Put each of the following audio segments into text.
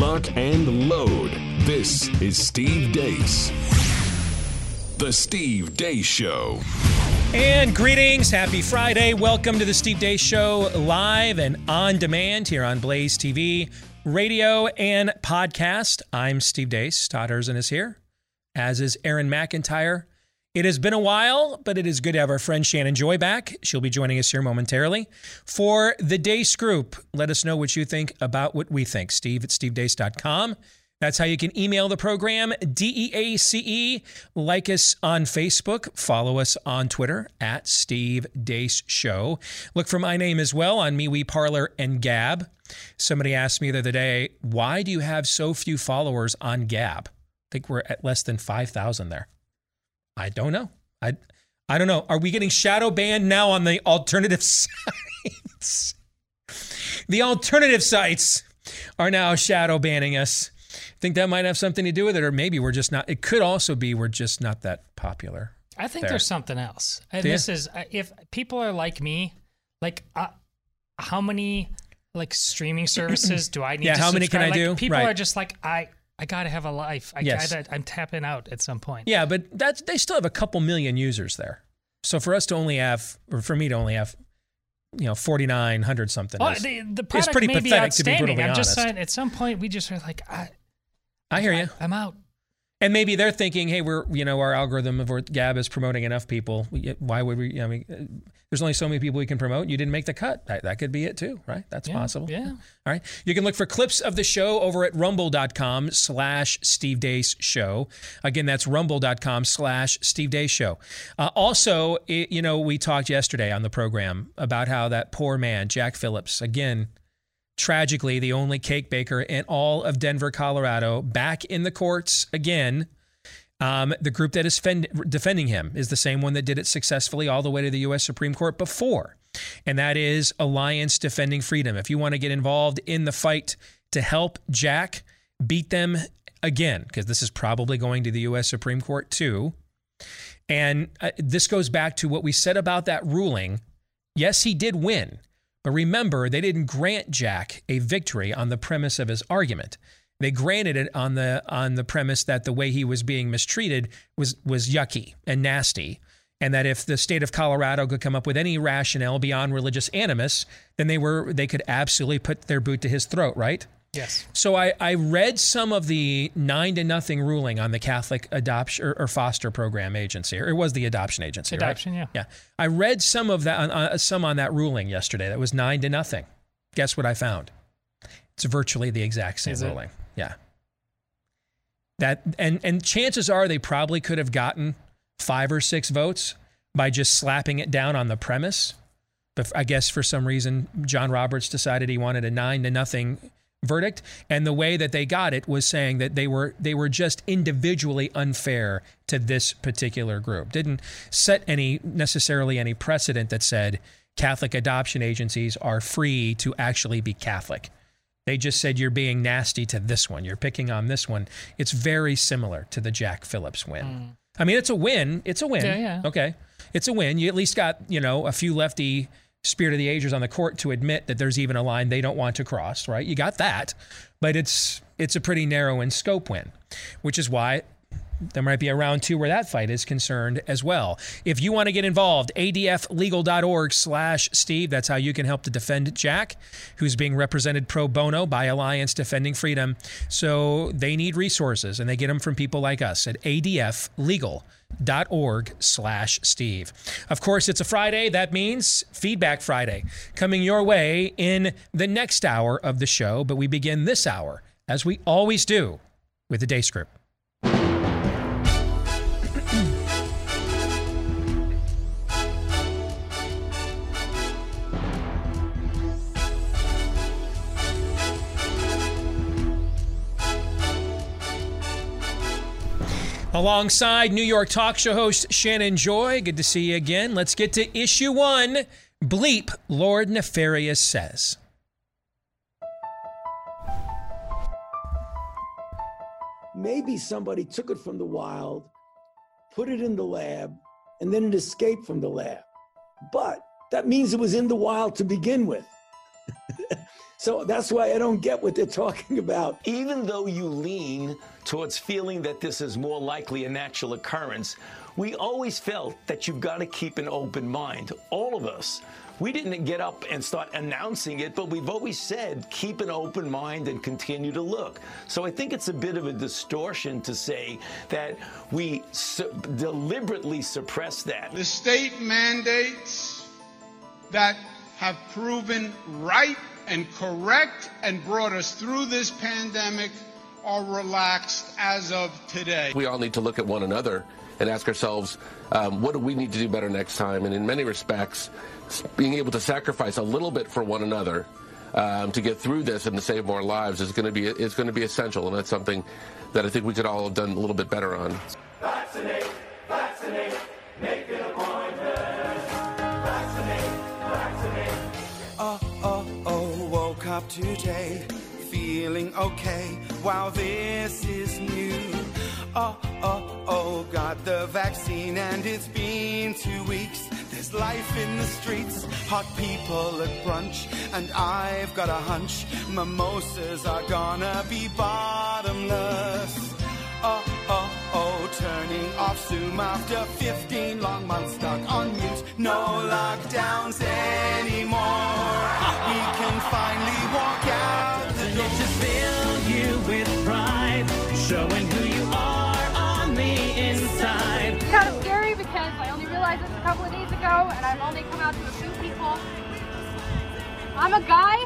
lock, and load. This is Steve Deace. The Steve Deace Show. And greetings. Happy Friday. Welcome to the Steve Deace Show live and on demand here on Blaze TV, radio, and podcast. I'm Steve Deace. Todd Erzen is here, as is Aaron McIntyre. It has been a while, but it is good to have our friend Shannon Joy back. She'll be joining us here momentarily. For the Deace Group, let us know what you think about what we think. Steve at stevedeace.com. That's how you can email the program, D E A C E. Like us on Facebook. Follow us on Twitter at Steve Deace Show. Look for my name as well on MeWe Parler and Gab. Somebody asked me the other day, why do you have so few followers on Gab? I think we're at less than 5,000 there. I don't know. I I don't know. Are we getting shadow banned now on the alternative sites? the alternative sites are now shadow banning us. Think that might have something to do with it, or maybe we're just not. It could also be we're just not that popular. I think there. there's something else. And this is uh, if people are like me, like uh, how many like streaming services do I need? Yeah, to how many can subscribe? I Like, do? People Right. are just like I. I gotta have a life. I Yes. gotta. I'm tapping out at some point. Yeah, but that's they still have a couple million users there. So for us to only have, or for me to only have, you know, forty nine hundred something. Well, is- the, the product pretty may be pathetic, to be outstanding. brutally I'm just honest. saying. At some point, we just are like, I, I hear you. I'm out. And maybe they're thinking, hey, we're you know our algorithm of our Gab is promoting enough people. Why would we? I mean, there's only so many people we can promote. You didn't make the cut. That, that could be it too, right? That's Yeah, possible. yeah. All right. You can look for clips of the show over at rumble.com slash Steve Deace Show. Again, that's rumble.com slash Steve Deace Show. Uh, also, it, you know, we talked yesterday on the program about how that poor man, Jack Phillips, again, tragically the only cake baker in all of Denver, Colorado, back in the courts again. Um, the group that is fend- defending him is the same one that did it successfully all the way to the U.S. Supreme Court before, and that is Alliance Defending Freedom. If you want to get involved in the fight to help Jack beat them again, because this is probably going to the U.S. Supreme Court too, and uh, this goes back to what we said about that ruling. Yes, he did win, but remember, they didn't grant Jack a victory on the premise of his argument. They granted it on the on the premise that the way he was being mistreated was was yucky and nasty, and that if the state of Colorado could come up with any rationale beyond religious animus, then they were they could absolutely put their boot to his throat, right? Yes. So I, I read some of the nine to nothing ruling on the Catholic adoption or, or foster program agency, or it was the adoption agency, right? Adoption, yeah. Yeah, I read some of that, on, uh, some on that ruling yesterday. That was nine to nothing. Guess what I found? It's virtually the exact same Is it? ruling. Yeah. That and and chances are they probably could have gotten five or six votes by just slapping it down on the premise. But I guess for some reason John Roberts decided he wanted a nine to nothing verdict, and the way that they got it was saying that they were they were just individually unfair to this particular group. Didn't set any necessarily any precedent that said Catholic adoption agencies are free to actually be Catholic. They just said you're being nasty to this one. You're picking on this one. It's very similar to the Jack Phillips win. Hmm. I mean, it's a win. It's a win. Yeah, yeah. Okay. It's a win. You at least got, you know, a few lefty spirit of the ages on the court to admit that there's even a line they don't want to cross, right? You got that. But it's it's a pretty narrow in scope win, which is why there might be a round two where that fight is concerned as well. If you want to get involved, adflegal.org slash Steve. That's how you can help to defend Jack, who's being represented pro bono by Alliance Defending Freedom. So they need resources and they get them from people like us at adflegal.org slash Steve. Of course, it's a Friday. That means Feedback Friday coming your way in the next hour of the show. But we begin this hour, as we always do, with the day script. Alongside New York talk show host Shannon Joy. Good to see you again. Let's get to issue one. Bleep, Lord Nefarious says. maybe somebody took it from the wild, put it in the lab, and then it escaped from the lab. But that means it was in the wild to begin with. so that's why I don't get what they're talking about. Even though you lean towards feeling that this is more likely a natural occurrence, we always felt that you've got to keep an open mind. All of us. We didn't get up and start announcing it, but we've always said keep an open mind and continue to look. So I think it's a bit of a distortion to say that we su- deliberately suppress that. The state mandates that have proven right and correct and brought us through this pandemic are relaxed as of today. We all need to look at one another and ask ourselves, um, what do we need to do better next time? And in many respects, being able to sacrifice a little bit for one another um, to get through this and to save more lives is going to be is going to be essential, and that's something that I think we could all have done a little bit better on. Vaccinate, vaccinate, today feeling okay. Wow, this is new. Oh, oh, oh, got the vaccine and it's been two weeks. There's life in the streets, hot people at brunch, and I've got a hunch mimosas are gonna be bottomless. Oh, oh, oh, turning off Zoom after 15 long months stuck on mute. No lockdowns anymore. A couple of days ago, and I've only come out to a few people. I'm a guy.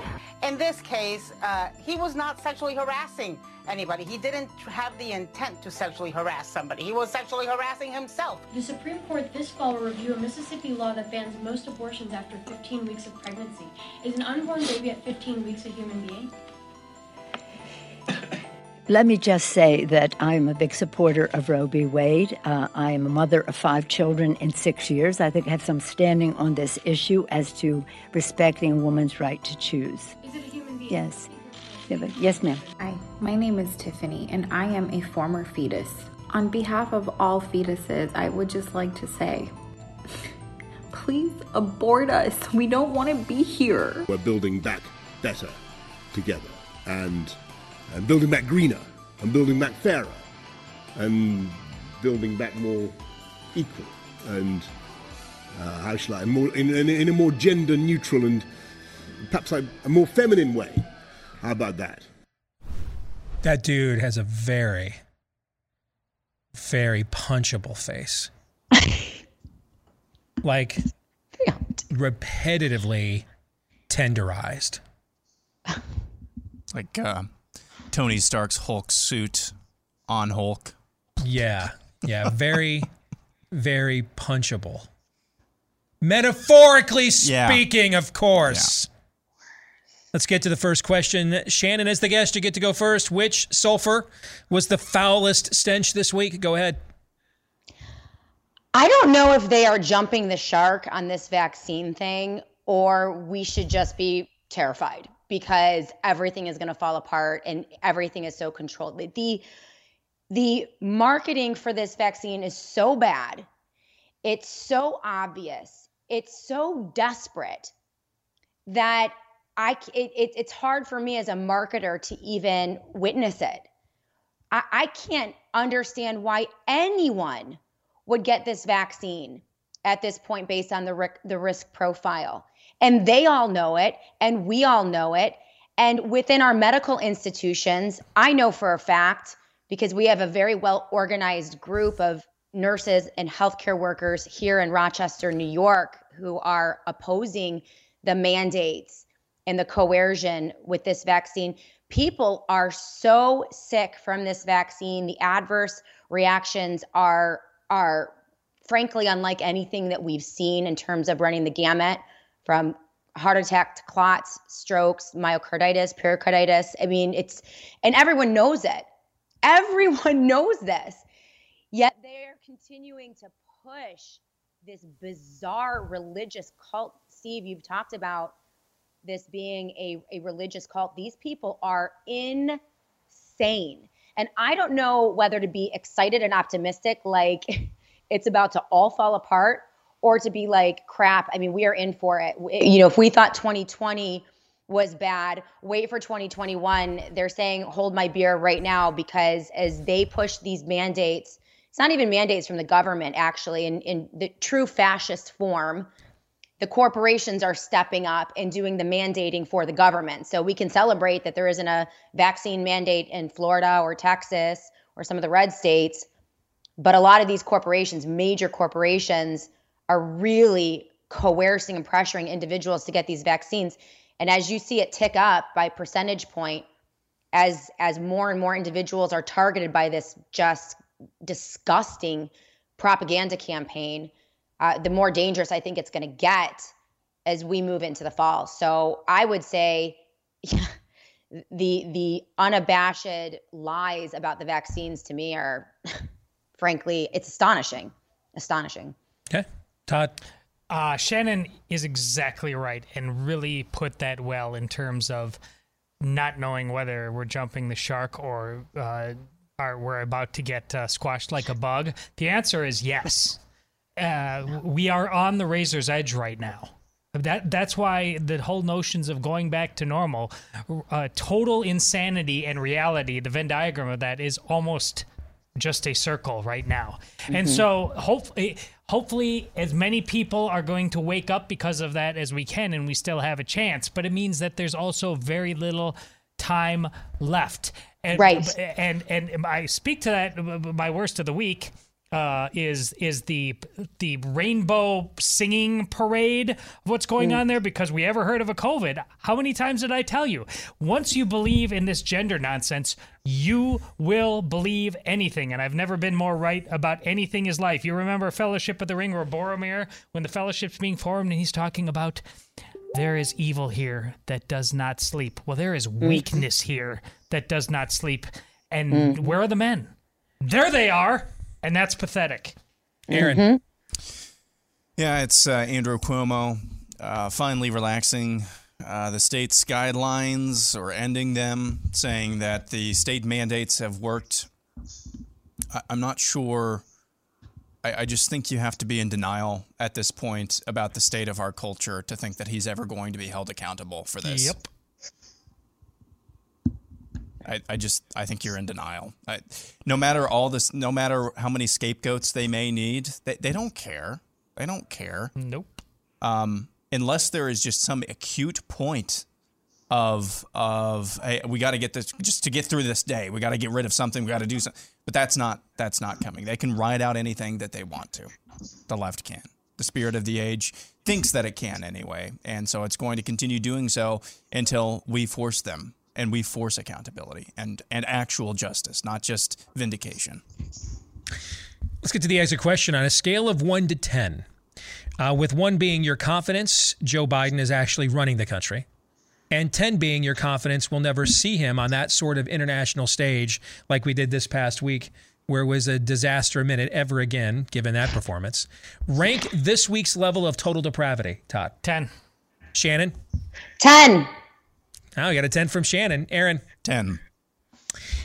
In this case, uh, he was not sexually harassing anybody. He didn't have the intent to sexually harass somebody. He was sexually harassing himself. The Supreme Court this fall will review a Mississippi law that bans most abortions after 15 weeks of pregnancy. Is an unborn baby at 15 weeks a human being? Let me just say that I'm a big supporter of Roe v. Wade. Uh, I am a mother of five children in six years. I think I have some standing on this issue as to respecting a woman's right to choose. Is it a human being? Yes. Yes, ma'am. Hi, my name is Tiffany, and I am a former fetus. On behalf of all fetuses, I would just like to say please abort us. We don't want to be here. We're building back better together and and building back greener, and building back fairer, and building back more equal, and uh, how shall I, more, in, in, in, a more gender neutral and perhaps a, a more feminine way. How about that? That dude has a very, very punchable face. like repetitively tenderized. Like uh, Tony Stark's Hulk suit on Hulk. Yeah. Yeah. Very, very punchable. Metaphorically speaking, yeah. of course. Yeah. Let's get to the first question. Shannon, as the guest, you get to go first. Which sulfur was the foulest stench this week? Go ahead. I don't know if they are jumping the shark on this vaccine thing or we should just be terrified because everything is going to fall apart and everything is so controlled. The the marketing for this vaccine is so bad. It's so obvious. It's so desperate that I it, it, it's hard for me as a marketer to even witness it. I, I can't understand why anyone would get this vaccine at this point based on the the risk profile. And they all know it, and we all know it. And within our medical institutions, I know for a fact, because we have a very well organized group of nurses and healthcare workers here in Rochester, New York, who are opposing the mandates and the coercion with this vaccine. People are so sick from this vaccine. The adverse reactions are are frankly unlike anything that we've seen in terms of running the gamut from heart attack to clots, strokes, myocarditis, pericarditis. I mean, it's, and everyone knows it. Everyone knows this. Yet they're continuing to push this bizarre religious cult. Steve, you've talked about this being a, a religious cult. These people are insane. And I don't know whether to be excited and optimistic, like it's about to all fall apart, or to be like, crap, I mean, we are in for it. You know, if we thought 2020 was bad. Wait for 2021. They're saying hold my beer right now because as they push these mandates, it's not even mandates from the government actually in, in the true fascist form. The corporations are stepping up and doing the mandating for the government. So we can celebrate that there isn't a vaccine mandate in Florida or Texas or some of the red states. But a lot of these corporations, major corporations, are really coercing and pressuring individuals to get these vaccines. And as you see it tick up by percentage point, as as more and more individuals are targeted by this just disgusting propaganda campaign, uh, the more dangerous I think it's going to get as we move into the fall. So I would say, yeah, the the unabashed lies about the vaccines to me are, frankly, it's astonishing, astonishing. Okay, Todd. Uh, Shannon is exactly right and really put that well in terms of not knowing whether we're jumping the shark or uh, are we're about to get uh, squashed like a bug. The answer is yes. Uh, we are on the razor's edge right now. That that's why the whole notions of going back to normal, uh, total insanity and reality. The Venn diagram of that is almost just a circle right now. And Mhm. so hopefully hopefully as many people are going to wake up because of that as we can and we still have a chance, but it means that there's also very little time left. And, Right. And and I speak to that my worst of the week uh, is is the the rainbow singing parade of what's going Mm. on there because we ever heard of a COVID? How many times did I tell you? Once you believe in this gender nonsense, you will believe anything. And I've never been more right about anything is life. You remember Fellowship of the Ring or Boromir when the Fellowship's being formed and he's talking about there is evil here that does not sleep. Well, there is weakness here that does not sleep. And Mhm. where are the men? There they are. And that's pathetic. Aaron. Yeah, it's uh, Andrew Cuomo uh, finally relaxing uh, the state's guidelines or ending them, saying that the state mandates have worked. I- I'm not sure. I-, I just think you have to be in denial at this point about the state of our culture to think that he's ever going to be held accountable for this. Yep. I, I just I think you're in denial. I, no matter all this, no matter how many scapegoats they may need, they, they don't care. They don't care. Nope. Um, unless there is just some acute point of of hey, we got to get this just to get through this day. We got to get rid of something. We got to do something. But that's not that's not coming. They can ride out anything that they want to. The left can. The spirit of the age thinks that it can anyway, and so it's going to continue doing so until we force them and we force accountability and and actual justice, not just vindication. Let's get to the exit question. On a scale of one to 10, uh, with one being your confidence, Joe Biden is actually running the country, and 10 being your confidence we'll never see him on that sort of international stage like we did this past week, where it was a disaster a minute ever again, given that performance. Rank this week's level of total depravity, Todd. 10. Shannon? 10. Oh, you got a 10 from Shannon. Aaron? 10.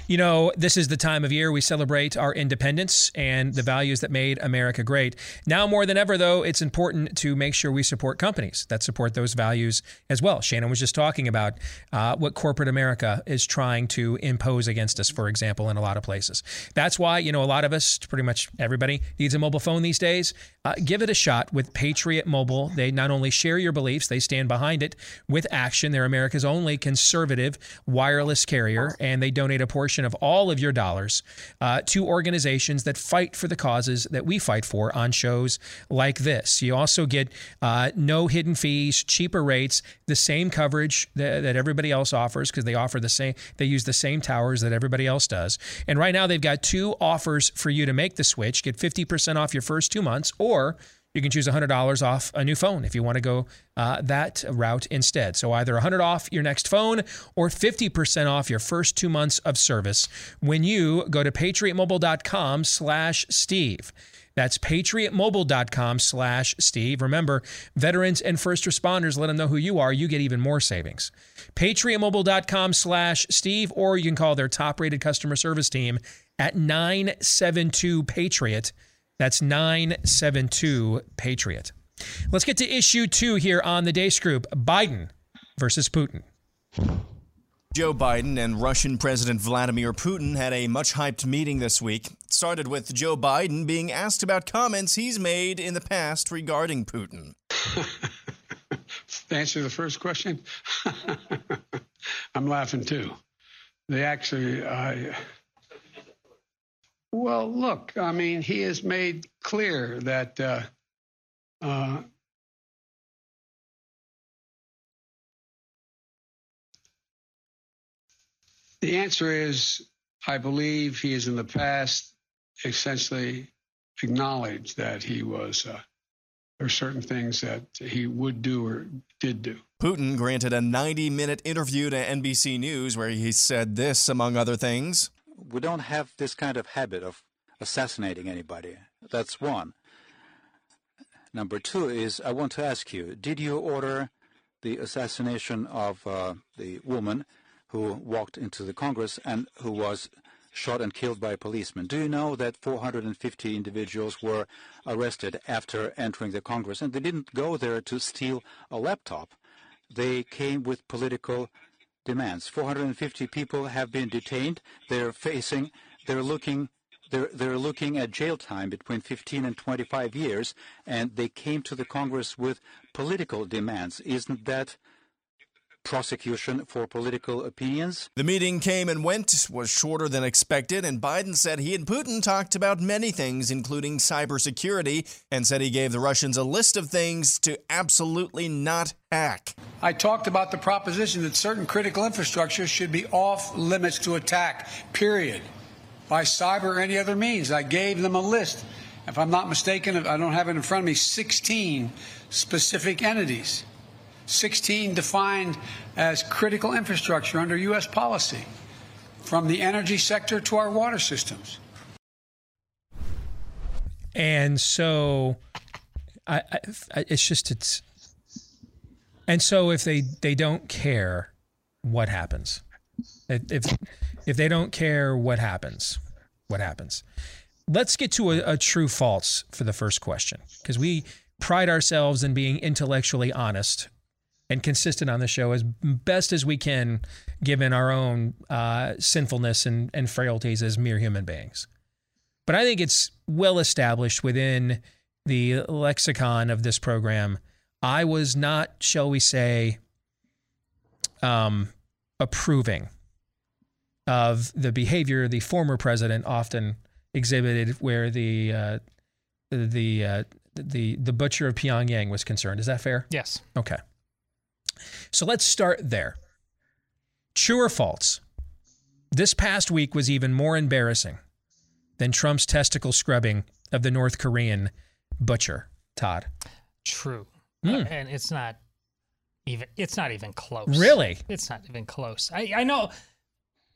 You know, this is the time of year we celebrate our independence and the values that made America great. Now more than ever, though, it's important to make sure we support companies that support those values as well. Shannon was just talking about uh, what corporate America is trying to impose against us, for example, in a lot of places. That's why, you know, a lot of us, pretty much everybody, needs a mobile phone these days. Uh, give it a shot with Patriot Mobile. They not only share your beliefs, they stand behind it with action. They're America's only conservative wireless carrier, and they donate a portion of all of your dollars uh, to organizations that fight for the causes that we fight for on shows like this. You also get uh, no hidden fees, cheaper rates, the same coverage that, that everybody else offers because they offer the same, they use the same towers that everybody else does. And right now they've got two offers for you to make the switch. Get 50% off your first two months, or you can choose $100 off a new phone if you want to go uh, that route instead. So either 100 off your next phone or 50% off your first two months of service when you go to patriotmobile.com slash Steve. That's patriotmobile.com slash Steve. Remember, veterans and first responders, let them know who you are. You get even more savings. Patriotmobile.com slash Steve, or you can call their top rated customer service team at 972 Patriot. That's 972 Patriot. Let's get to issue two here on the Deace Group. Biden versus Putin. Joe Biden and Russian President Vladimir Putin had a much hyped meeting this week. It started with Joe Biden being asked about comments he's made in the past regarding Putin. to answer the first question, I'm laughing too. They actually, I. Well, look, I mean, he has made clear that uh, uh, the answer is I believe he has in the past essentially acknowledged that he was, uh, there are certain things that he would do or did do. Putin granted a 90 minute interview to NBC News where he said this, among other things. We don't have this kind of habit of assassinating anybody. That's one. Number two is I want to ask you did you order the assassination of uh, the woman who walked into the Congress and who was shot and killed by a policeman. Do you know that 450 individuals were arrested after entering the Congress? And they didn't go there to steal a laptop. They came with political demands. 450 people have been detained. They're facing, they're looking, they're, they're looking at jail time between 15 and 25 years, and they came to the Congress with political demands. Isn't that prosecution for political opinions. The meeting came and went, was shorter than expected, and Biden said he and Putin talked about many things, including cybersecurity, and said he gave the Russians a list of things to absolutely not hack. I talked about the proposition that certain critical infrastructure should be off limits to attack, period, by cyber or any other means. I gave them a list. If I'm not mistaken, I don't have it in front of me, 16 specific entities. 16 defined as critical infrastructure under U.S. policy, from the energy sector to our water systems. And so, I, I, it's just it's, and so if they they don't care, what happens? If if they don't care, what happens? What happens? Let's get to a, a true false for the first question because we pride ourselves in being intellectually honest and consistent on the show as best as we can, given our own uh, sinfulness and, and frailties as mere human beings. But I think it's well established within the lexicon of this program. I was not, shall we say, um, approving of the behavior the former president often exhibited, where the uh, the uh, the the butcher of Pyongyang was concerned. Is that fair? Yes. Okay. So let's start there. True or false? This past week was even more embarrassing than Trump's testicle scrubbing of the North Korean butcher, Todd. True. Mm. Uh, and it's not even it's not even close. Really? It's not even close. I, I know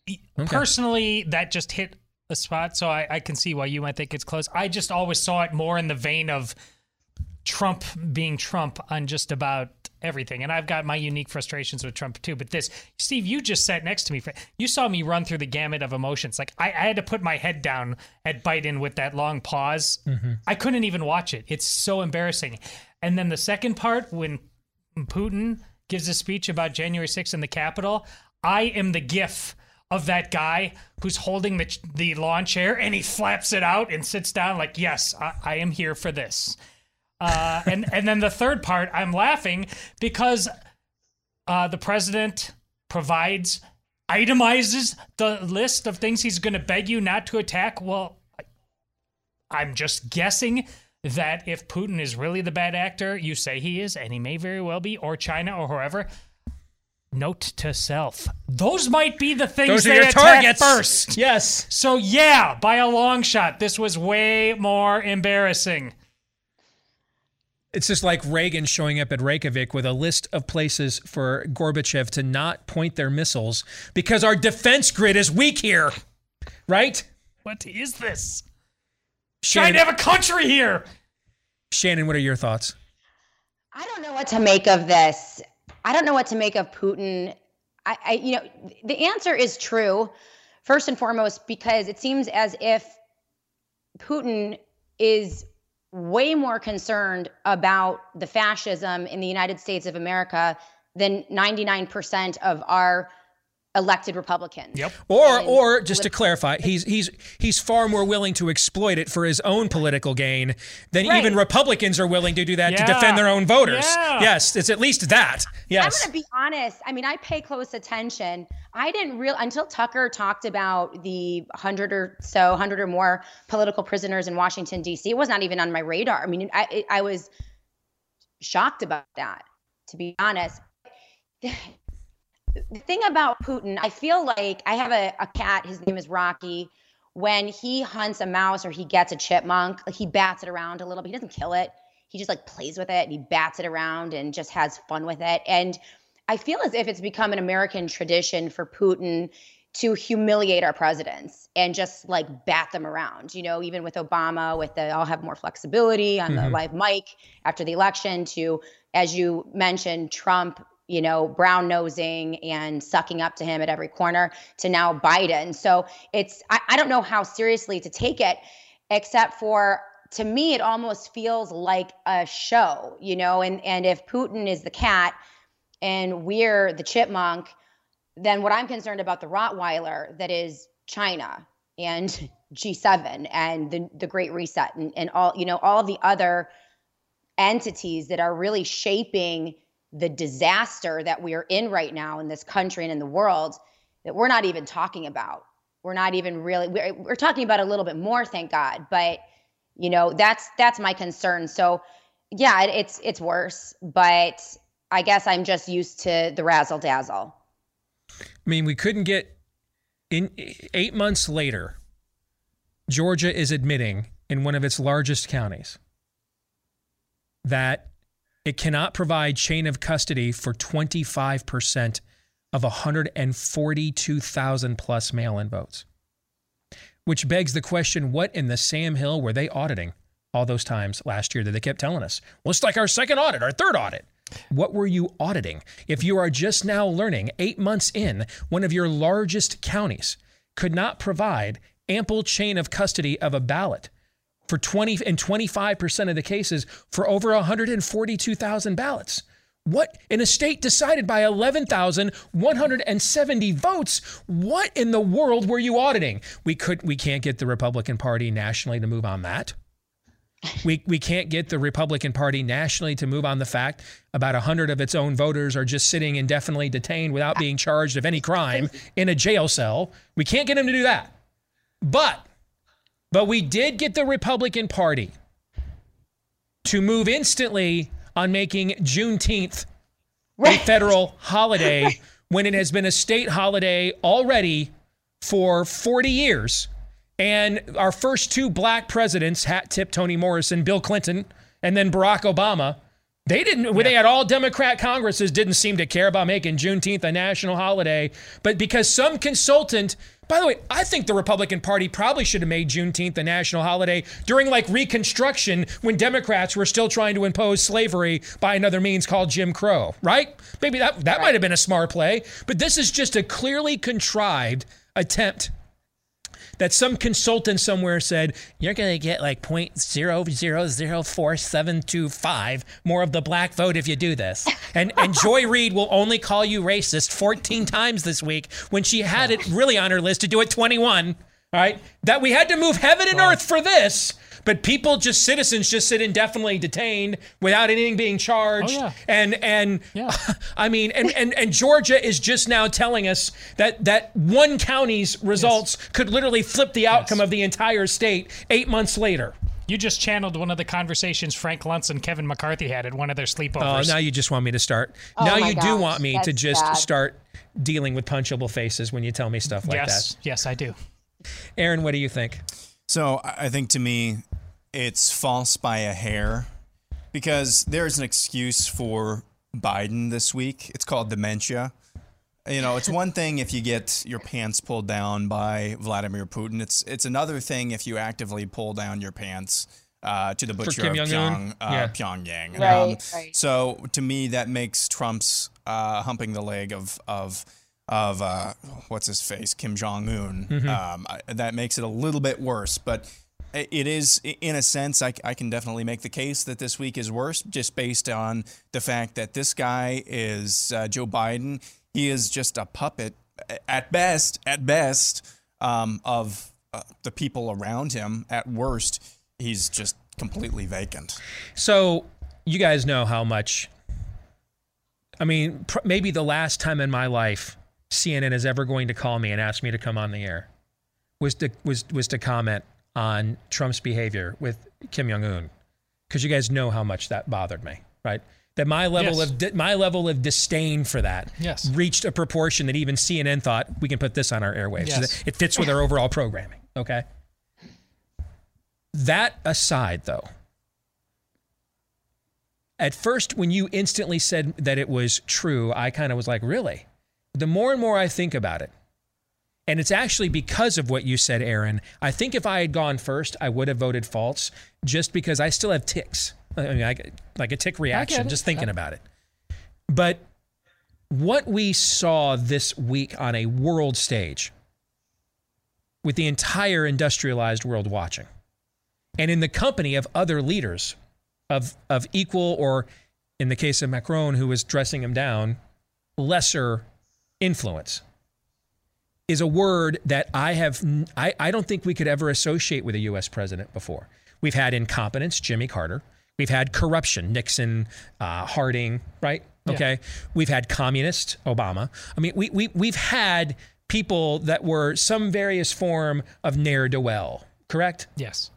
okay. personally that just hit a spot, so I, I can see why you might think it's close. I just always saw it more in the vein of Trump being Trump on just about everything. And I've got my unique frustrations with Trump too. But this, Steve, you just sat next to me. You saw me run through the gamut of emotions. Like I, I had to put my head down at Biden with that long pause. Mm-hmm. I couldn't even watch it. It's so embarrassing. And then the second part, when Putin gives a speech about January 6th in the Capitol, I am the gif of that guy who's holding the, the lawn chair and he flaps it out and sits down like, yes, I, I am here for this. Uh, and and then the third part, I'm laughing because uh, the president provides itemizes the list of things he's going to beg you not to attack. Well, I'm just guessing that if Putin is really the bad actor, you say he is, and he may very well be, or China or whoever. Note to self: those might be the things those they attack targets. first. Yes. So yeah, by a long shot, this was way more embarrassing. It's just like Reagan showing up at Reykjavik with a list of places for Gorbachev to not point their missiles because our defense grid is weak here. Right? What is this? Shannon, Trying to have a country here. Shannon, what are your thoughts? I don't know what to make of this. I don't know what to make of Putin. I, I you know, the answer is true, first and foremost, because it seems as if Putin is way more concerned about the fascism in the United States of America than 99% of our elected Republicans. Yep. Or, or just to clarify, he's he's he's far more willing to exploit it for his own political gain than Right. even Republicans are willing to do that to defend their own voters. Yeah. Yes, it's at least that. Yes. I'm going to be honest. I mean, I pay close attention. I didn't real until Tucker talked about the hundred or so, hundred or more political prisoners in Washington D.C. It was not even on my radar. I mean, I I was shocked about that, to be honest. The thing about Putin, I feel like I have a, a cat. His name is Rocky. When he hunts a mouse or he gets a chipmunk, he bats it around a little bit. He doesn't kill it. He just like plays with it and he bats it around and just has fun with it. And I feel as if it's become an American tradition for Putin to humiliate our presidents and just like bat them around. You know, even with Obama, with the I'll have more flexibility on the Mhm. live mic after the election, to as you mentioned, Trump, you know, brown nosing and sucking up to him at every corner, to now Biden. So it's I, I don't know how seriously to take it, except for to me, it almost feels like a show, you know, and and if Putin is the cat and we're the chipmunk, then what I'm concerned about the Rottweiler that is China and G7 and the, the Great Reset and, and all, you know, all the other entities that are really shaping the disaster that we are in right now in this country and in the world that we're not even talking about. We're not even really we're, we're talking about a little bit more, thank God. But you know, that's that's my concern. So yeah, it, it's it's worse, but I guess I'm just used to the razzle dazzle. I mean, we couldn't get in eight months later. Georgia is admitting in one of its largest counties that it cannot provide chain of custody for 25% of 142,000 plus mail in votes. Which begs the question what in the Sam Hill were they auditing all those times last year that they kept telling us? Well, it's like our second audit, our third audit. What were you auditing? If you are just now learning, eight months in, one of your largest counties could not provide ample chain of custody of a ballot for 20 and 25% of the cases for over 142,000 ballots. What in a state decided by 11,170 votes? What in the world were you auditing? We could we can't get the Republican Party nationally to move on that. We, we can't get the Republican Party nationally to move on the fact about 100 of its own voters are just sitting indefinitely detained without being charged of any crime in a jail cell. We can't get them to do that. But but we did get the Republican Party to move instantly on making Juneteenth a federal holiday when it has been a state holiday already for 40 years. And our first two black presidents, hat tip Toni Morrison, Bill Clinton, and then Barack Obama, they didn't, when they had all Democrat Congresses, didn't seem to care about making Juneteenth a national holiday. But because some consultant, by the way, I think the Republican Party probably should have made Juneteenth a national holiday during like Reconstruction when Democrats were still trying to impose slavery by another means called Jim Crow, right? Maybe that, that might have been a smart play. But this is just a clearly contrived attempt that some consultant somewhere said you're going to get like point zero zero zero four seven two five more of the black vote if you do this. And and Joy Reid will only call you racist 14 times this week when she had it really on her list to do it 21. All right, that we had to move heaven and earth for this. But people, just citizens, just sit indefinitely detained without anything being charged. Oh, yeah. And and I mean, and, and and Georgia is just now telling us that that one county's results could literally flip the outcome of the entire state eight months later. You just channeled one of the conversations Frank Luntz and Kevin McCarthy had at one of their Oh, sleepovers. now you just want me to start. Oh now my you do want me to just bad. start dealing with punchable faces when you tell me stuff like yes, that. yes, yes, I do. Aaron, what do you think? So I I think to me, it's false by a hair because there's an excuse for Biden this week. It's called dementia. You know, it's one thing if you get your pants pulled down by Vladimir Putin. It's it's another thing if you actively pull down your pants uh, to the butcher Kim of Jong-un? Pyong, uh, Yeah. Pyongyang. Right, right. So to me, that makes Trump's uh, humping the leg of of of uh, what's his face, Kim Jong Un. Mhm. Um, that makes it a little bit worse. But it is in a sense I, I can definitely make the case that this week is worse just based on the fact that this guy is uh, Joe Biden. He is just a puppet at best, at best, um, of uh, the people around him. At worst, he's just completely vacant. So you guys know how much. I mean, pr- maybe the last time in my life CNN is ever going to call me and ask me to come on the air was to was was to comment on Trump's behavior with Kim Jong Un, because you guys know how much that bothered me, right? That my level Yes. of di- my level of disdain for that Yes. reached a proportion that even CNN thought we can put this on our airwaves. Yes. it fits with our overall programming. Okay. That aside, though, at first, when you instantly said that it was true, I kind of was like, really? The more and more I think about it, and it's actually because of what you said, Aaron. I think if I had gone first, I would have voted false just because I still have ticks. I mean, I, like a tick reaction just thinking about it. But what we saw this week on a world stage with the entire industrialized world watching and in the company of other leaders of, of equal or, in the case of Macron, who was dressing him down, lesser influence is a word that I have, I, I don't think we could ever associate with a US president before. We've had incompetence, Jimmy Carter. We've had corruption, Nixon, uh, Harding, right? Yeah. Okay. We've had communist, Obama. I mean, we, we, we've had people that were some various form of ne'er do well, correct? Yes.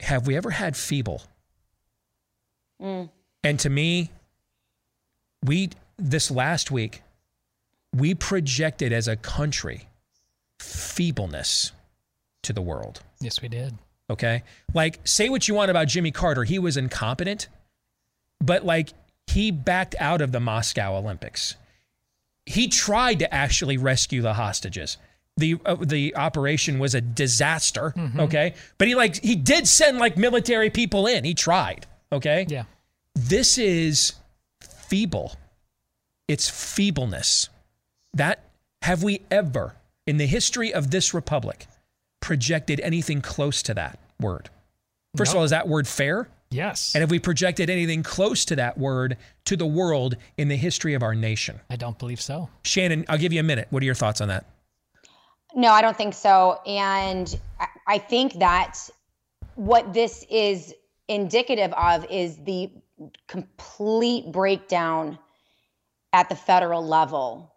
Have we ever had feeble? Mm. And to me, we this last week, we projected as a country feebleness to the world. Yes, we did. Okay. Like, say what you want about Jimmy Carter. He was incompetent, but like, he backed out of the Moscow Olympics. He tried to actually rescue the hostages. The, uh, the operation was a disaster. Okay. But he like, he did send like military people in. He tried. Okay. Yeah. This is feeble. It's feebleness. That have we ever in the history of this republic projected anything close to that word? First of all, is that word fair? Yes. And have we projected anything close to that word to the world in the history of our nation? I don't believe so. Shannon, I'll give you a minute. What are your thoughts on that? No, I don't think so. And I- I think that what this is indicative of is the complete breakdown at the federal level.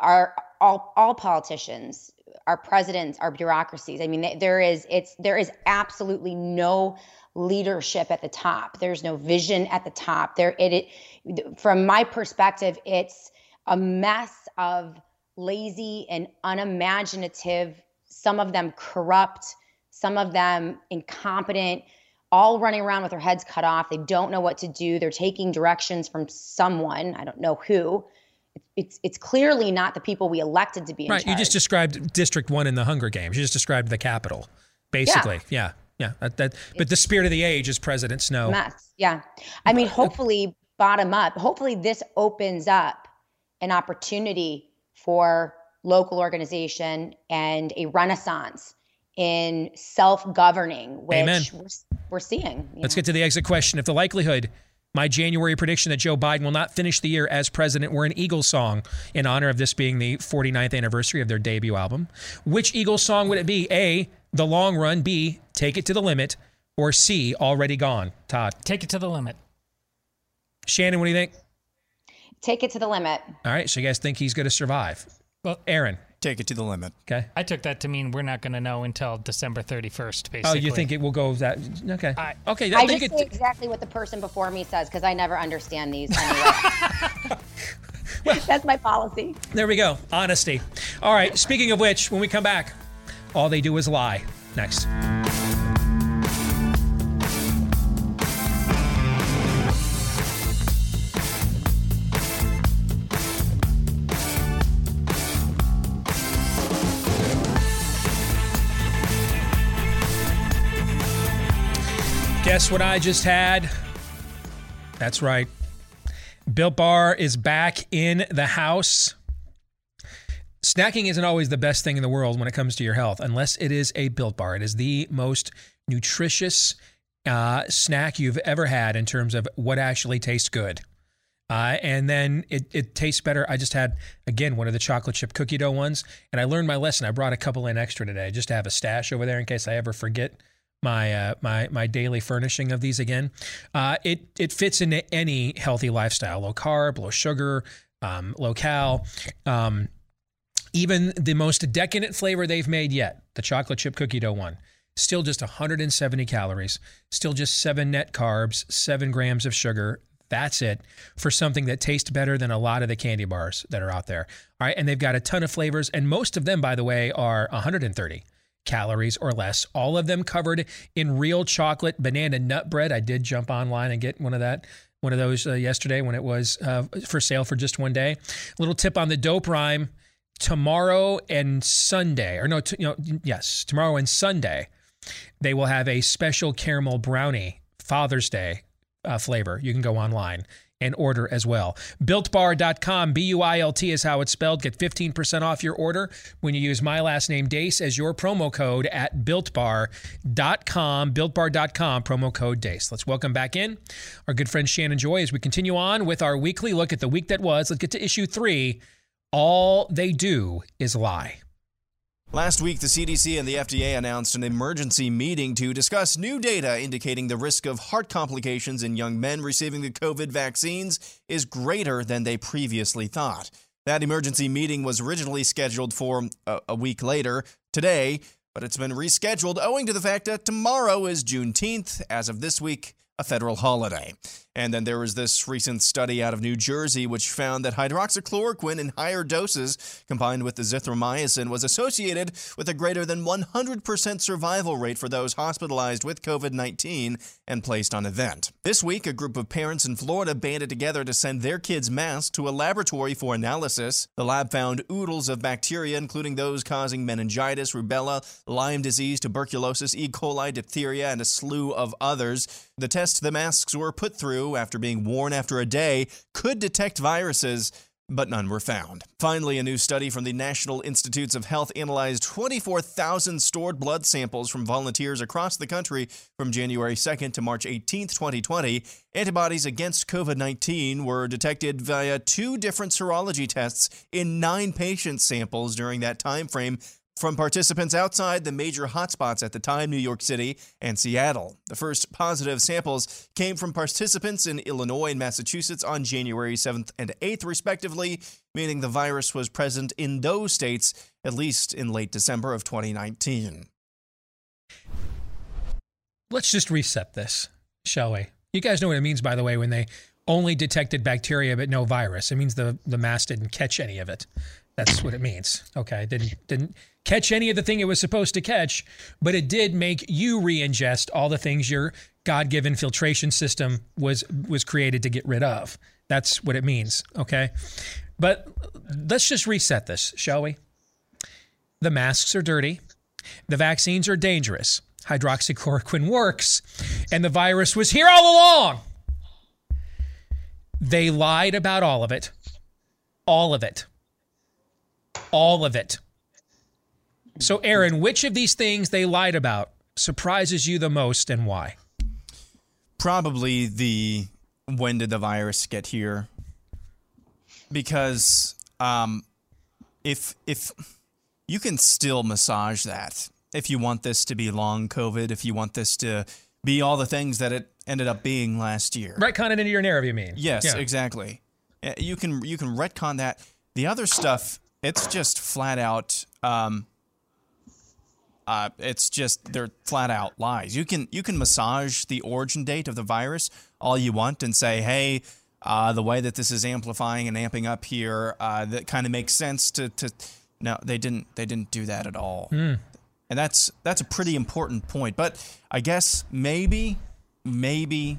Our all all politicians, our presidents, our bureaucracies. I mean, there is it's there is absolutely no leadership at the top. There's no vision at the top. There it, it from my perspective, it's a mess of lazy and unimaginative, some of them corrupt, some of them incompetent, all running around with their heads cut off. They don't know what to do. They're taking directions from someone, I don't know who. It's it's clearly not the people we elected to be in right. You just described District 1 in the Hunger Games. You just described the Capitol, basically. Yeah. Yeah. That, that, but the spirit of the age is President Snow. mess. Yeah. I mean, uh, hopefully, bottom up, hopefully, this opens up an opportunity for local organization and a renaissance in self governing, which Amen. we're, we're seeing. Let's know. get to the exit question. If the likelihood, my January prediction that Joe Biden will not finish the year as president were an Eagles song in honor of this being the 49th anniversary of their debut album, which Eagles song would it be? A, The Long Run, B, Take It to the Limit, or C, Already Gone? Todd. Take it to the limit. Shannon, what do you think? Take it to the limit. All right, so you guys think he's going to survive? Well, Aaron. Take it to the limit. Okay. I took that to mean we're not going to know until December 31st, basically. Oh, you think it will go that? Okay. okay. I think just it- say exactly what the person before me says because I never understand these anyway. That's my policy. There we go. Honesty. All right. Speaking of which, when we come back, all they do is lie. Next. Guess what I just had? That's right. Built Bar is back in the house. snacking isn't always the best thing in the world when it comes to your health, unless it is a Built Bar. It is the most nutritious uh, snack you've ever had in terms of what actually tastes good. Uh, and then it, it tastes better. I just had, again, one of the chocolate chip cookie dough ones, and I learned my lesson. I brought a couple in extra today just to have a stash over there in case I ever forget my uh, my my daily furnishing of these again. Uh, it it fits into any healthy lifestyle: low carb, low sugar, um, low cal. Um, even the most decadent flavor they've made yet, the chocolate chip cookie dough one, still just 170 calories, still just seven net carbs, seven grams of sugar. That's it for something that tastes better than a lot of the candy bars that are out there. All right. And they've got a ton of flavors. And most of them, by the way, are 130 calories or less. All of them covered in real chocolate banana nut bread. I did jump online and get one of that. One of those uh, yesterday when it was uh, for sale for just one day. A Little tip on the dope rhyme: tomorrow and Sunday, or no, t- you know, yes, tomorrow and Sunday, they will have a special caramel brownie Father's Day uh, flavor. You can go online and order as well. BuiltBar.com, B U I L T is how it's spelled. Get 15% off your order when you use my last name, Deace, as your promo code at BuiltBar.com. BuiltBar.com, promo code Deace. Let's welcome back in our good friend Shannon Joy as we continue on with our weekly look at the week that was. Let's get to issue three. All they do is lie. Last week, the CDC and the FDA announced an emergency meeting to discuss new data indicating the risk of heart complications in young men receiving the COVID vaccines is greater than they previously thought. That emergency meeting was originally scheduled for a, a week later today, but it's been rescheduled owing to the fact that tomorrow is Juneteenth. As of this week, a federal holiday. And then there was this recent study out of New Jersey which found that hydroxychloroquine in higher doses combined with azithromycin was associated with a greater than 100% survival rate for those hospitalized with COVID 19 and placed on a vent. This week, a group of parents in Florida banded together to send their kids' masks to a laboratory for analysis. The lab found oodles of bacteria, including those causing meningitis, rubella, Lyme disease, tuberculosis, E. coli, diphtheria, and a slew of others. The test the masks were put through after being worn after a day could detect viruses, but none were found. Finally, a new study from the National Institutes of Health analyzed 24,000 stored blood samples from volunteers across the country from January 2nd to March 18th, 2020. Antibodies against COVID 19 were detected via two different serology tests in nine patient samples during that time frame from participants outside the major hotspots at the time, New York City and Seattle. The first positive samples came from participants in Illinois and Massachusetts on January 7th and 8th, respectively, meaning the virus was present in those states at least in late December of 2019. Let's just reset this, shall we? You guys know what it means, by the way, when they only detected bacteria but no virus. It means the, the mass didn't catch any of it. That's what it means. Okay, didn't didn't catch any of the thing it was supposed to catch, but it did make you re-ingest all the things your God-given filtration system was was created to get rid of. That's what it means. Okay, but let's just reset this, shall we? The masks are dirty. The vaccines are dangerous. Hydroxychloroquine works, and the virus was here all along. They lied about all of it. All of it all of it. So, Aaron, which of these things they lied about surprises you the most and why? Probably the when did the virus get here? Because um, if if you can still massage that, if you want this to be long COVID, if you want this to be all the things that it ended up being last year, retcon it into your narrative. You mean? Yes, Yeah. exactly. Uh, You can you can retcon that. The other stuff, it's just flat out. Um, uh, it's just they're flat out lies. You can you can massage the origin date of the virus all you want and say, hey, uh, the way that this is amplifying and amping up here, uh, that kind of makes sense to to. No, they didn't. They didn't do that at all. Hmm. And that's that's a pretty important point. But I guess maybe maybe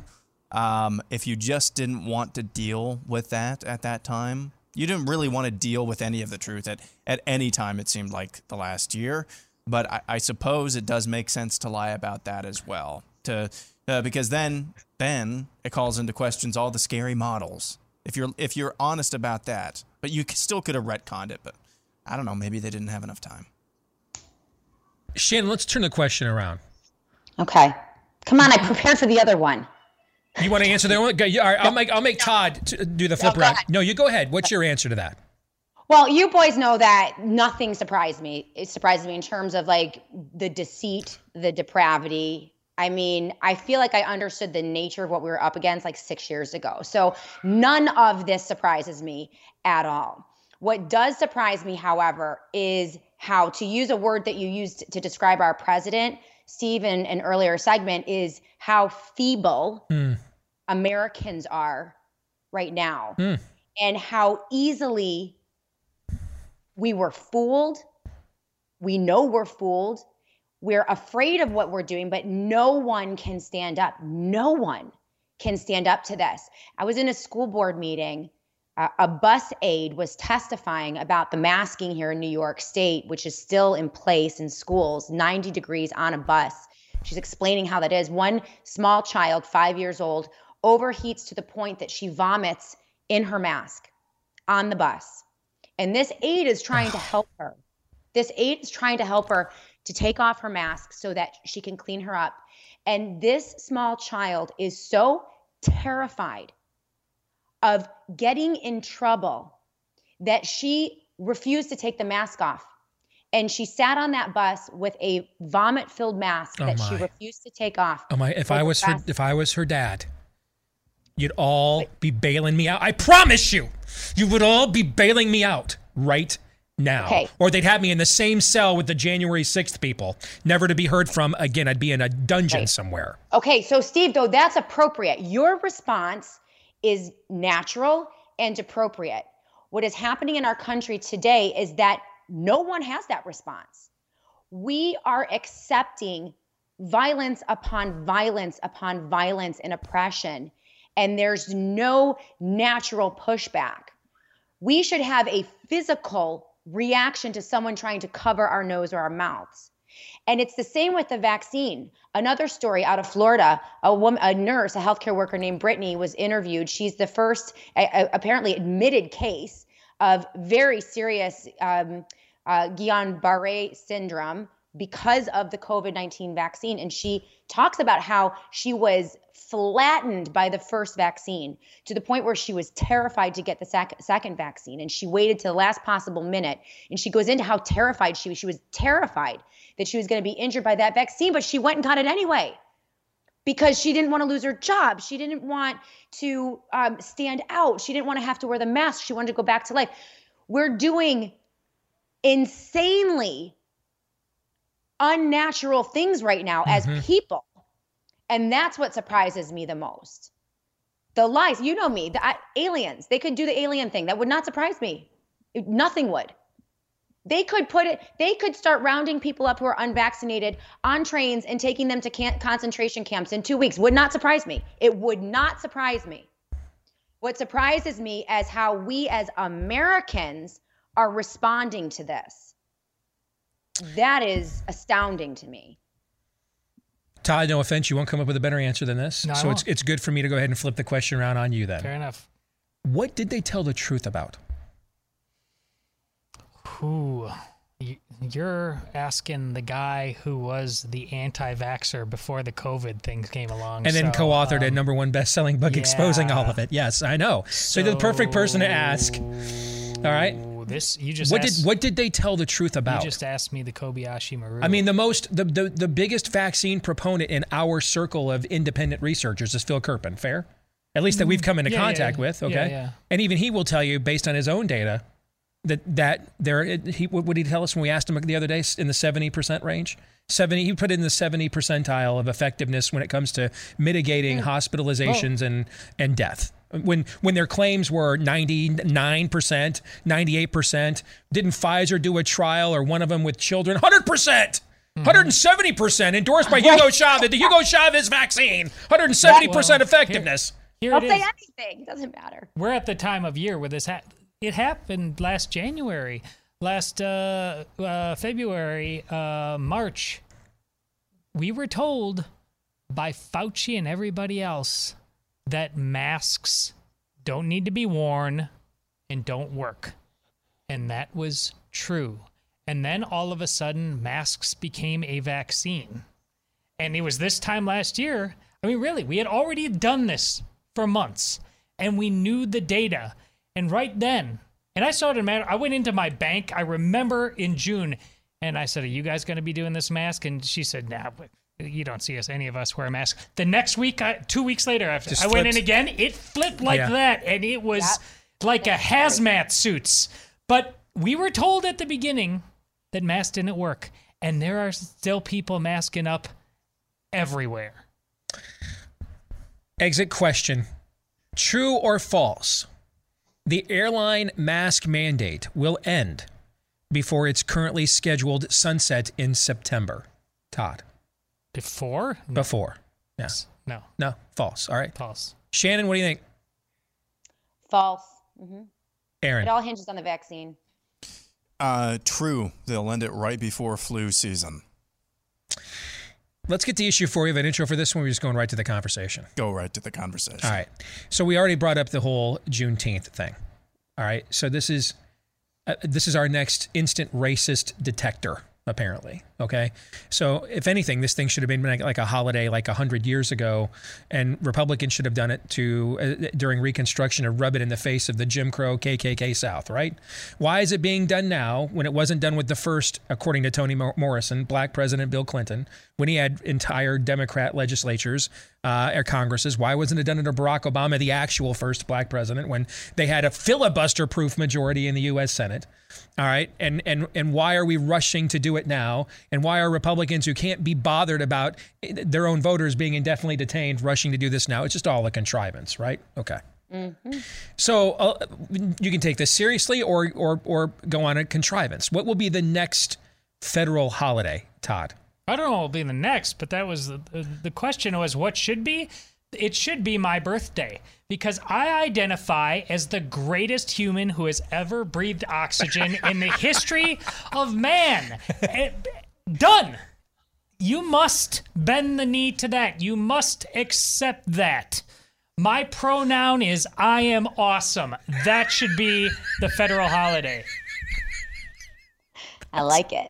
um, if you just didn't want to deal with that at that time, you didn't really want to deal with any of the truth at, at any time, it seemed like the last year. But I, I suppose it does make sense to lie about that as well. To uh, because then then it calls into questions all the scary models. If you're if you're honest about that, but you still could have retconned it. But I don't know. Maybe they didn't have enough time. Shannon, let's turn the question around. Okay. Come on, I prepared for the other one. You want to answer that one? Go- All right, I'll make I'll make Todd to do the flip around. No, you go ahead. What's your answer to that? Well, you boys know that nothing surprised me. It surprised me in terms of like the deceit, the depravity. I mean, I feel like I understood the nature of what we were up against like six years ago. So none of this surprises me at all. What does surprise me, however, is how to use a word that you used to describe our president, Steve, in an earlier segment, is how feeble hmm. Americans are right now hmm. and how easily we were fooled. We know we're fooled. We're afraid of what we're doing, but no one can stand up. No one can stand up to this. I was in a school board meeting. A bus aide was testifying about the masking here in New York State, which is still in place in schools, 90 degrees on a bus. She's explaining how that is. One small child, five years old, overheats to the point that she vomits in her mask on the bus. And this aide is trying to help her. This aide is trying to help her to take off her mask so that she can clean her up. And this small child is so terrified of getting in trouble that she refused to take the mask off. And she sat on that bus with a vomit filled mask Oh, that she refused to take off. Oh my! If I was her, if I was her dad, you'd all be bailing me out. I promise you, you would all be bailing me out right now. Okay. Or they'd have me in the same cell with the January sixth people, never to be heard from again. I'd be in a dungeon somewhere. Okay, so Steve, though that's appropriate. Your response is natural and appropriate. What is happening in our country today is that no one has that response. We are accepting violence upon violence upon violence and oppression, and there's no natural pushback. We should have a physical reaction to someone trying to cover our nose or our mouths. And it's the same with the vaccine. Another story out of Florida, a woman, a nurse, a healthcare worker named Brittany was interviewed. She's the first, apparently admitted case of very serious um, uh, Guillain-Barré syndrome because of the COVID-19 vaccine. And she talks about how she was flattened by the first vaccine to the point where she was terrified to get the sec- second vaccine. And she waited to the last possible minute. And she goes into how terrified she was. She was terrified that she was going to be injured by that vaccine, but she went and got it anyway because she didn't want to lose her job. She didn't want to um, stand out. She didn't want to have to wear the mask. She wanted to go back to life. We're doing insanely unnatural things right now as mm-hmm. people. And that's what surprises me the most. The lies, you know me, the aliens, they could do the alien thing. That would not surprise me. It- nothing would. They could put it, they could start rounding people up who are unvaccinated on trains and taking them to can- concentration camps in two weeks. Would not surprise me. It would not surprise me. What surprises me is how we as Americans are responding to this. That is astounding to me. Todd, no offense, you won't come up with a better answer than this. No, so it's it's good for me to go ahead and flip the question around on you then. Fair enough. What did they tell the truth about? Who? You- You're asking the guy who was the anti-vaxxer before the COVID thing came along, And then so, co-authored a um, number one best-selling book exposing all of it. Yes, I know. So, you're the perfect person to ask. All right. This you just what asked, did what did they tell the truth about? You just asked me the Kobayashi Maru. I mean, the most the, the the biggest vaccine proponent in our circle of independent researchers is Phil Kerpen. Fair, at least that we've come into Yeah, yeah, contact yeah. with. Okay, yeah. and even he will tell you based on his own data that that there he what would he tell us when we asked him the other day in the seventy percent range. Seventy, he put it in the seventy percentile of effectiveness when it comes to mitigating hmm. hospitalizations and and death. When when their claims were ninety nine percent, ninety eight percent, didn't Pfizer do a trial or one of them with children? Hundred percent. 170% endorsed by Hugo Chavez, the Hugo Chavez vaccine. 170% Well, effectiveness. Here I'll it say is. anything. It doesn't matter. We're at the time of year where this ha- it happened last January, last uh, uh, February, uh, March. We were told by Fauci and everybody else that masks don't need to be worn and don't work. And that was true. And then all of a sudden, masks became a vaccine. And it was this time last year. I mean, really, we had already done this for months and we knew the data. And right then, and I saw it in I went into my bank. I remember in June and I said, Are you guys going to be doing this mask? And she said, Nah, you don't see us, any of us wear a mask The next week, I, two weeks later, after Just I went in again, it flipped like Yeah. that. And it was like a hazmat suits. But we were told at the beginning that masks didn't work. And there are still people masking up everywhere. Exit question True or false? The airline mask mandate will end before its currently scheduled sunset in September. Todd. Before? Before. Yes. No. No. False. All right. False. Shannon, what do you think? False. Mm-hmm. Aaron. It all hinges on the vaccine. Uh, true. They'll end it right before flu season. Let's get the issue for you. Have an intro for this one. We're just going right to the conversation. Go right to the conversation. All right. So we already brought up the whole Juneteenth thing. All right. So this is uh, this is our next instant racist detector, apparently. Okay. So if anything, this thing should have been like, a holiday, like a hundred years ago, and Republicans should have done it to uh, during Reconstruction to rub it in the face of the Jim Crow KKK South. Right? Why is it being done now when it wasn't done with the first, according to Toni Morrison, Black President Bill Clinton, when he had entire Democrat legislatures uh, or Congresses? Why wasn't it done under Barack Obama, the actual first Black president, when they had a filibuster-proof majority in the U.S. Senate? All right, and and and why are we rushing to do it now? And why are Republicans who can't be bothered about their own voters being indefinitely detained rushing to do this now? It's just all a contrivance, right? Okay. Mm-hmm. So uh, you can take this seriously or or or go on a contrivance. What will be the next federal holiday, Todd? I don't know what will be the next, but that was the, the, the question was what should be? It should be my birthday because I identify as the greatest human who has ever breathed oxygen in the history of man. Eh, done. You must bend the knee to that. You must accept that. My pronoun is I am awesome. That should be the federal holiday. I like it.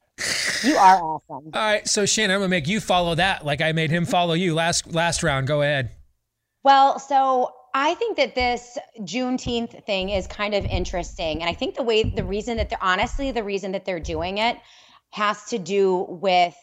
You are awesome. All right, so Shannon, I'm gonna make you follow that, like I made him follow you last last round. Go ahead. Well, so I think that this Juneteenth thing is kind of interesting. And I think the way, the reason that they're honestly, the reason that they're doing it has to do with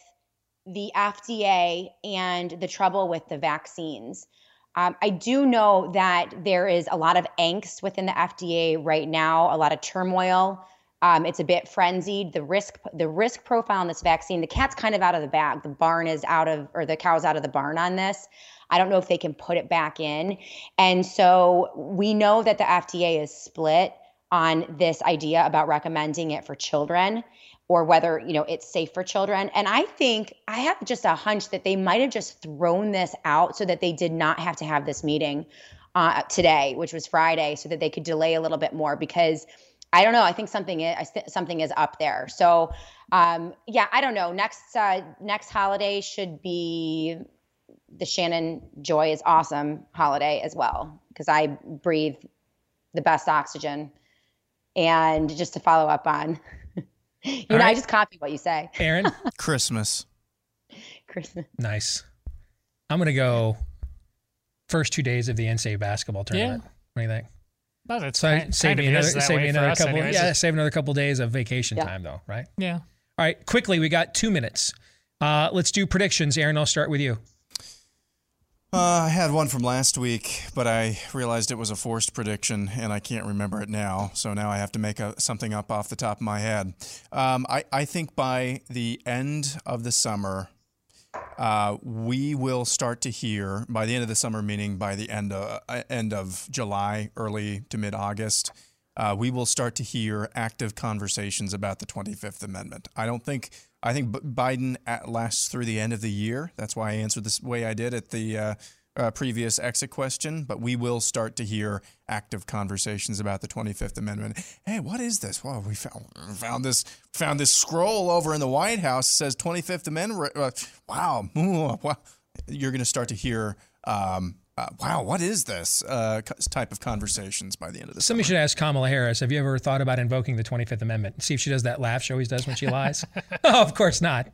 the FDA and the trouble with the vaccines. Um, I do know that there is a lot of angst within the FDA right now, a lot of turmoil. Um, it's a bit frenzied. The risk, the risk profile on this vaccine, the cat's kind of out of the bag. The barn is out of, or the cow's out of the barn on this. I don't know if they can put it back in. And so we know that the FDA is split on this idea about recommending it for children or whether, you know, it's safe for children. And I think I have just a hunch that they might have just thrown this out so that they did not have to have this meeting uh, today, which was Friday, so that they could delay a little bit more because I don't know. I think something is something is up there. So um, yeah, I don't know. Next uh, next holiday should be the Shannon Joy is awesome holiday as well because I breathe the best oxygen. And just to follow up on, you know, I just copy what you say. Aaron, Christmas. Christmas. nice. I'm gonna go first two days of the NCAA basketball tournament. Yeah. What do you think? Well, that's So kind, save kind me another save me another couple. anyways. Yeah, save another couple days of vacation Yeah. time though, right? Yeah. All right, quickly, we got two minutes. Uh, let's do predictions. Aaron, I'll start with you. Uh, I had one from last week, but I realized it was a forced prediction, and I can't remember it now. So now I have to make a, something up off the top of my head. Um, I, I think by the end of the summer, uh, we will start to hear by the end of the summer, meaning by the end of uh, end of July, early to mid August. Uh, we will start to hear active conversations about the 25th Amendment. I don't think I think Biden lasts through the end of the year. That's why I answered this way I did at the uh, uh, previous exit question. But we will start to hear active conversations about the 25th Amendment. Hey, what is this? Well, we found found this found this scroll over in the White House. Says 25th Amendment. Uh, wow, wow. You're going to start to hear um, uh, wow, what is this uh, type of conversations by the end of the Somebody summer. should ask Kamala Harris, have you ever thought about invoking the 25th Amendment? See if she does that laugh she always does when she lies. oh, of course not.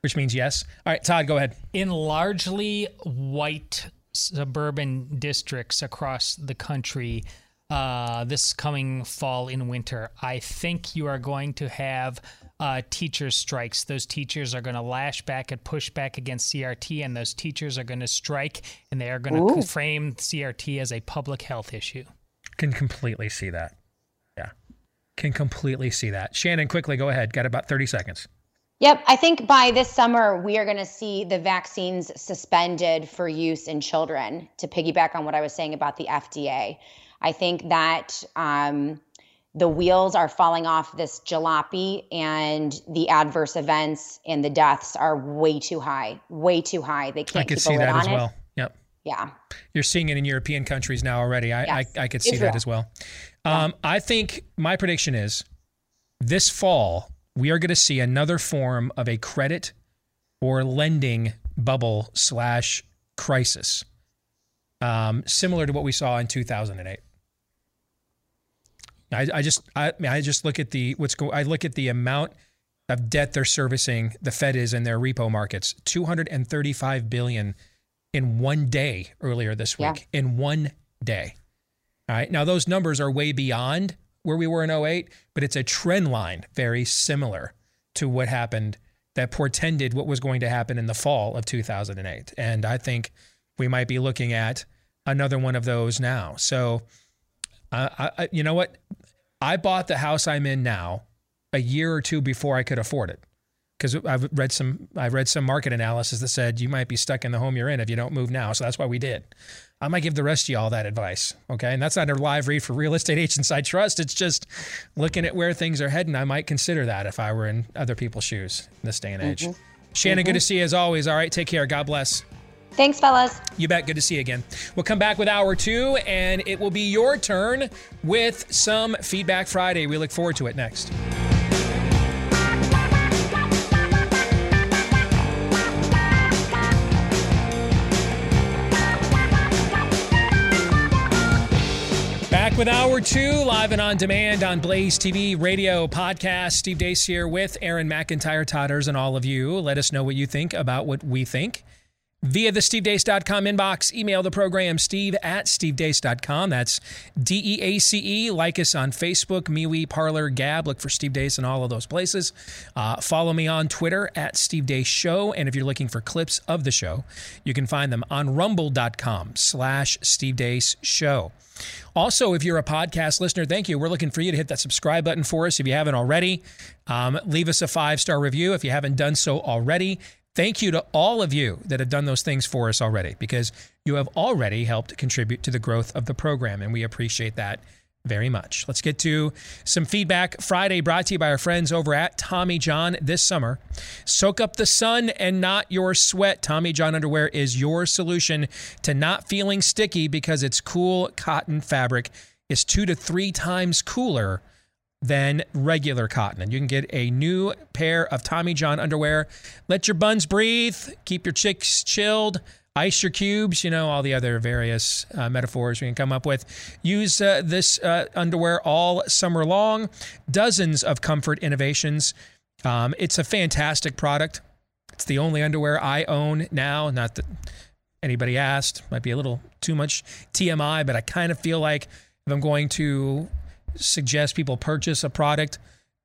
Which means yes. All right, Todd, go ahead. In largely white suburban districts across the country, uh, this coming fall and winter, I think you are going to have uh, teachers' strikes. Those teachers are going to lash back and push back against CRT, and those teachers are going to strike, and they are going to frame CRT as a public health issue. Can completely see that. Yeah. Can completely see that. Shannon, quickly, go ahead. Got about 30 seconds. Yep, I think by this summer we are going to see the vaccines suspended for use in children. To piggyback on what I was saying about the FDA, I think that um, the wheels are falling off this jalopy, and the adverse events and the deaths are way too high, way too high. They can't could keep see that as it. well. Yep. Yeah. You're seeing it in European countries now already. I, Yes. I, I could see Israel. that as well. Um, I think my prediction is this fall, we are going to see another form of a credit or lending bubble slash crisis, um, similar to what we saw in 2008. I, I just I, I just look at the what's go I look at the amount of debt they're servicing the Fed is in their repo markets. 235 billion in one day earlier this week. In one day. All right. Now those numbers are way beyond where we were in 08 but it's a trend line very similar to what happened that portended what was going to happen in the fall of 2008 and I think we might be looking at another one of those now. So uh, I, I, you know what? I bought the house I'm in now a year or two before I could afford it, because I've read some I've read some market analysis that said you might be stuck in the home you're in if you don't move now. So that's why we did. I might give the rest of you all that advice, okay? And that's not a live read for real estate agents I trust. It's just looking at where things are heading. I might consider that if I were in other people's shoes in this day and age. Mhm. Shannon, good Mhm. to see you as always. All right, take care. God bless. Thanks, fellas. You bet. Good to see you again. We'll come back with hour two, and it will be your turn with some Feedback Friday. We look forward to it next. Back with hour two, live and on demand on Blaze TV, radio, podcast. Steve Deace here with Aaron McIntyre, Todders, and all of you. Let us know what you think about what we think via the stevedeace.com inbox. Email the program steve at stevedeace.com. That's D E A C E. Like us on Facebook, MeWe, Parler, Gab. Look for Steve Deace in all of those places. Uh, follow me on Twitter at Steve Deace Show. And if you're looking for clips of the show, you can find them on rumble.com slash Steve Deace Show. Also, if you're a podcast listener, thank you. We're looking for you to hit that subscribe button for us if you haven't already. Um, leave us a five star review if you haven't done so already. Thank you to all of you that have done those things for us already because you have already helped contribute to the growth of the program, and we appreciate that very much. Let's get to some feedback. Friday brought to you by our friends over at Tommy John this summer. Soak up the sun and not your sweat. Tommy John underwear is your solution to not feeling sticky because its cool cotton fabric is two to three times cooler than regular cotton. And you can get a new pair of Tommy John underwear. Let your buns breathe, keep your chicks chilled, ice your cubes, you know, all the other various uh, metaphors we can come up with. Use uh, this uh, underwear all summer long. Dozens of comfort innovations. Um, it's a fantastic product. It's the only underwear I own now. Not that anybody asked, might be a little too much TMI, but I kind of feel like if I'm going to suggest people purchase a product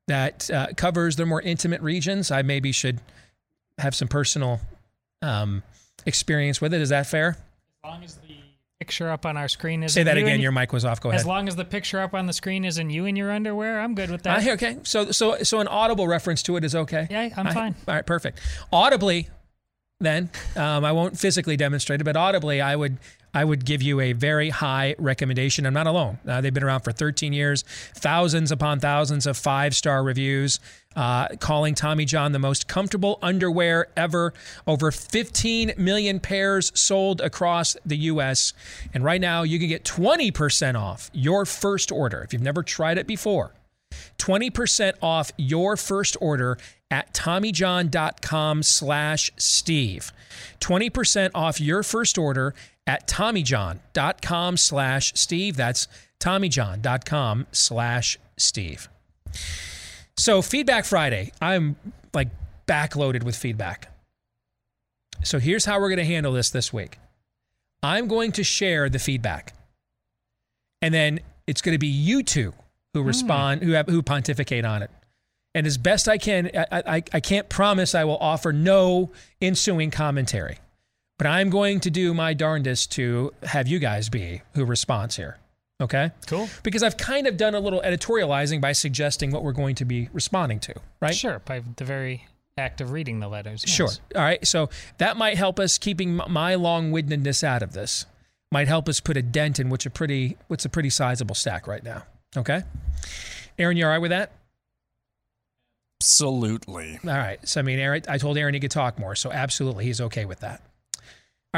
that uh, covers their more intimate regions, I maybe should have some personal um, experience with it. Is that fair? As long as the picture up on our screen is Say that again. Your mic was off. Go ahead. As long as the picture up on the screen isn't you in your underwear, I'm good with that. Uh, okay. So so so an audible reference to it is okay. Yeah, I'm I- fine. All right, perfect. Audibly, then um, I won't physically demonstrate it, but audibly, I would I would give you a very high recommendation. I'm not alone. Uh, they've been around for 13 years, thousands upon thousands of five star reviews. Uh, calling Tommy John the most comfortable underwear ever. Over 15 million pairs sold across the U.S. And right now, you can get 20% off your first order if you've never tried it before. 20% off your first order at tommyjohn.com slash steve 20% off your first order at TommyJohn.com slash Steve. That's TommyJohn.com slash Steve. So, Feedback Friday, I'm like backloaded with feedback. So, here's how we're going to handle this this week I'm going to share the feedback. And then it's going to be you two who hmm. respond, who have who pontificate on it. And as best I can, I, I, I can't promise I will offer no ensuing commentary, but I'm going to do my darndest to have you guys be who responds here. Okay? Cool. Because I've kind of done a little editorializing by suggesting what we're going to be responding to, right? Sure, by the very act of reading the letters. yes. Sure. All right. So that might help us keeping my long-windedness out of this. Might help us put a dent in what's a pretty what's a pretty sizable stack right now. Okay. Aaron, you all right with that? Absolutely. All right. So I mean, Aaron, I told Aaron he could talk more, so absolutely he's okay with that.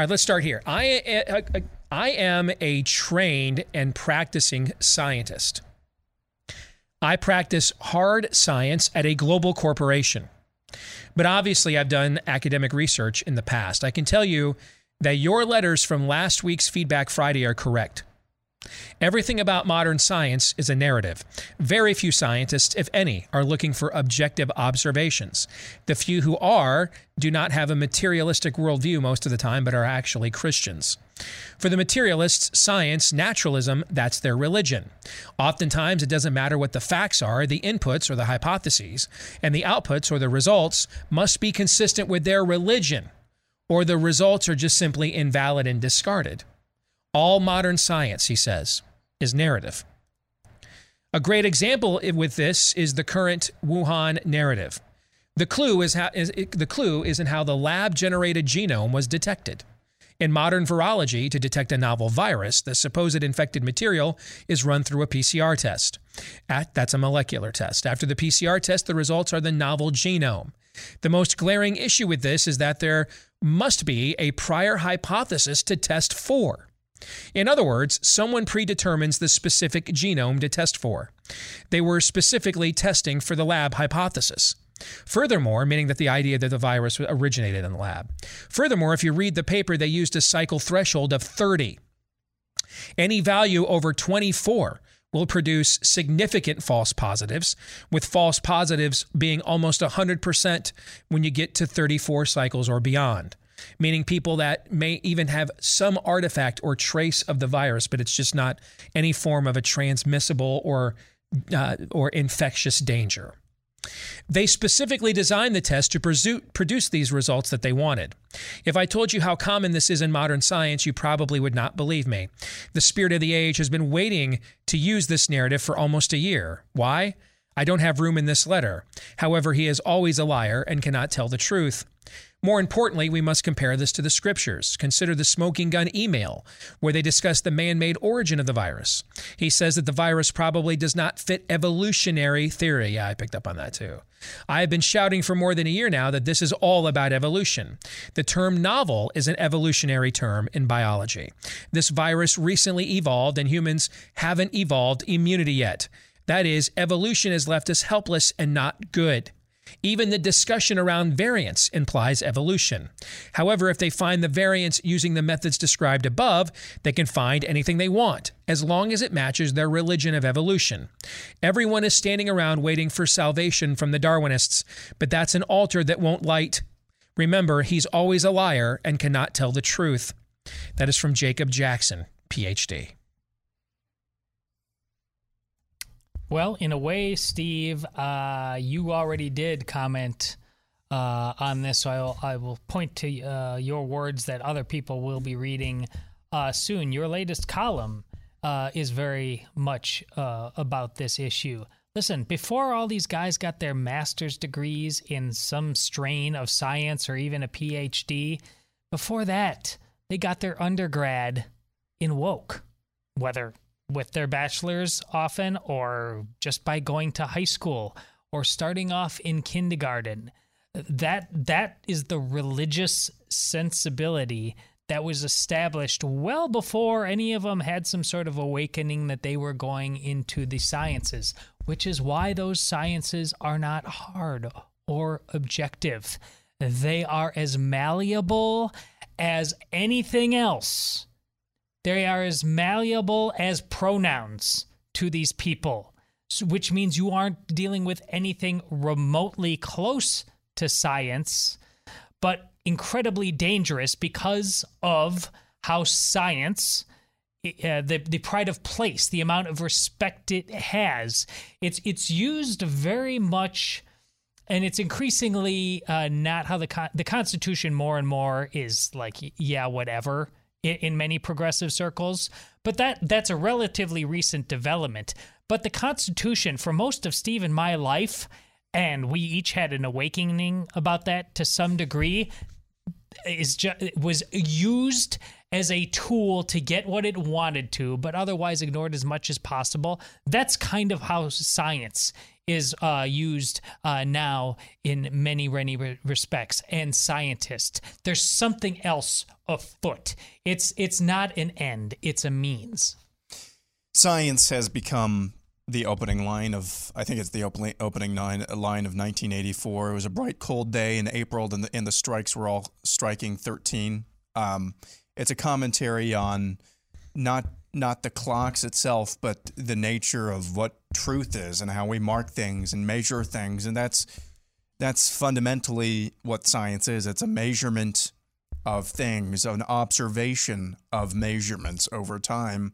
All right, let's start here. I I, I am a trained and practicing scientist. I practice hard science at a global corporation. But obviously, I've done academic research in the past. I can tell you that your letters from last week's Feedback Friday are correct. Everything about modern science is a narrative. Very few scientists, if any, are looking for objective observations. The few who are do not have a materialistic worldview most of the time, but are actually Christians. For the materialists, science, naturalism, that's their religion. Oftentimes, it doesn't matter what the facts are, the inputs or the hypotheses, and the outputs or the results must be consistent with their religion, or the results are just simply invalid and discarded. All modern science, he says, is narrative. A great example with this is the current Wuhan narrative. The clue is, how, is the clue is in how the lab-generated genome was detected. In modern virology, to detect a novel virus, the supposed infected material is run through a PCR test. At, that's a molecular test. After the PCR test, the results are the novel genome. The most glaring issue with this is that there must be a prior hypothesis to test for. In other words, someone predetermines the specific genome to test for. They were specifically testing for the lab hypothesis. Furthermore, meaning that the idea that the virus originated in the lab. Furthermore, if you read the paper, they used a cycle threshold of 30. Any value over 24 will produce significant false positives, with false positives being almost 100% when you get to 34 cycles or beyond meaning people that may even have some artifact or trace of the virus, but it's just not any form of a transmissible or uh, or infectious danger. They specifically designed the test to produce these results that they wanted. If I told you how common this is in modern science, you probably would not believe me. The spirit of the age has been waiting to use this narrative for almost a year. Why? I don't have room in this letter. However, he is always a liar and cannot tell the truth. More importantly, we must compare this to the scriptures. Consider the smoking gun email, where they discuss the man made origin of the virus. He says that the virus probably does not fit evolutionary theory. Yeah, I picked up on that too. I have been shouting for more than a year now that this is all about evolution. The term novel is an evolutionary term in biology. This virus recently evolved, and humans haven't evolved immunity yet. That is, evolution has left us helpless and not good. Even the discussion around variance implies evolution. However, if they find the variance using the methods described above, they can find anything they want, as long as it matches their religion of evolution. Everyone is standing around waiting for salvation from the Darwinists, but that's an altar that won't light. Remember, he's always a liar and cannot tell the truth. That is from Jacob Jackson, PhD. Well, in a way, Steve, uh, you already did comment uh, on this, so I'll, I will point to uh, your words that other people will be reading uh, soon. Your latest column uh, is very much uh, about this issue. Listen, before all these guys got their master's degrees in some strain of science or even a PhD, before that, they got their undergrad in woke, whether with their bachelor's often or just by going to high school or starting off in kindergarten. That that is the religious sensibility that was established well before any of them had some sort of awakening that they were going into the sciences which is why those sciences are not hard or objective. They are as malleable as anything else they are as malleable as pronouns to these people, which means you aren't dealing with anything remotely close to science, but incredibly dangerous because of how science. Uh, the the pride of place, the amount of respect it has, it's it's used very much and it's increasingly uh, not how the con- the Constitution more and more is like yeah whatever in, in many progressive circles, but that that's a relatively recent development. But the Constitution, for most of Steve and my life, and we each had an awakening about that to some degree, is just was used as a tool to get what it wanted to, but otherwise ignored as much as possible. That's kind of how science is uh, used uh, now in many, many re- respects. And scientists, there's something else afoot. It's it's not an end; it's a means. Science has become the opening line of I think it's the opening opening line line of 1984. It was a bright cold day in April, and the, and the strikes were all striking 13. Um, it's a commentary on not not the clocks itself, but the nature of what truth is and how we mark things and measure things, and that's that's fundamentally what science is. It's a measurement of things, an observation of measurements over time.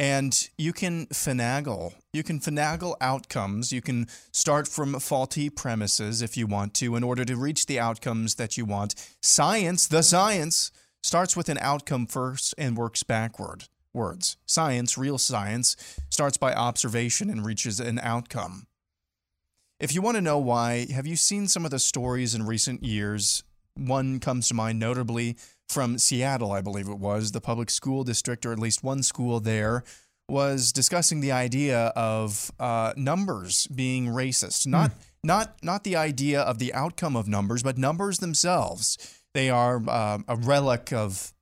And you can finagle. You can finagle outcomes. You can start from faulty premises if you want to in order to reach the outcomes that you want. Science, the science, starts with an outcome first and works backward. Words. Science, real science, starts by observation and reaches an outcome. If you want to know why, have you seen some of the stories in recent years? One comes to mind notably from Seattle, I believe it was. The public school district, or at least one school there, was discussing the idea of uh, numbers being racist. Not not not the idea of the outcome of numbers, but numbers themselves. They are um a relic of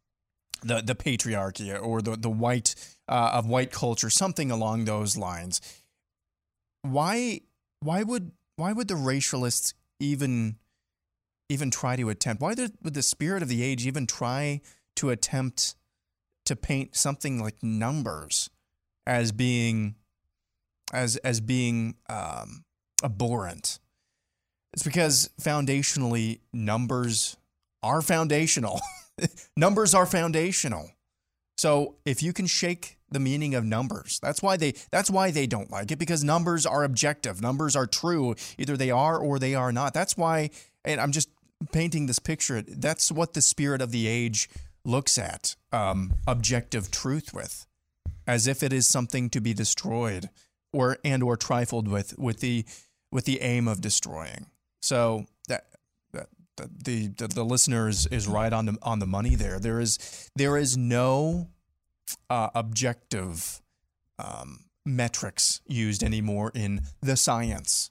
the the patriarchy or the the white uh, of white culture, something along those lines. Why why would why would the racialists even even try to attempt? Why did, would the spirit of the age even try to attempt to paint something like numbers as being as as being um, abhorrent? It's because foundationally numbers are foundational. numbers are foundational. So if you can shake the meaning of numbers, that's why they that's why they don't like it because numbers are objective. Numbers are true. Either they are or they are not. That's why and I'm just painting this picture. That's what the spirit of the age looks at um, objective truth with, as if it is something to be destroyed or and or trifled with with the with the aim of destroying. So the the, the listener is, is right on the on the money there. There is there is no uh, objective um, metrics used anymore in the science.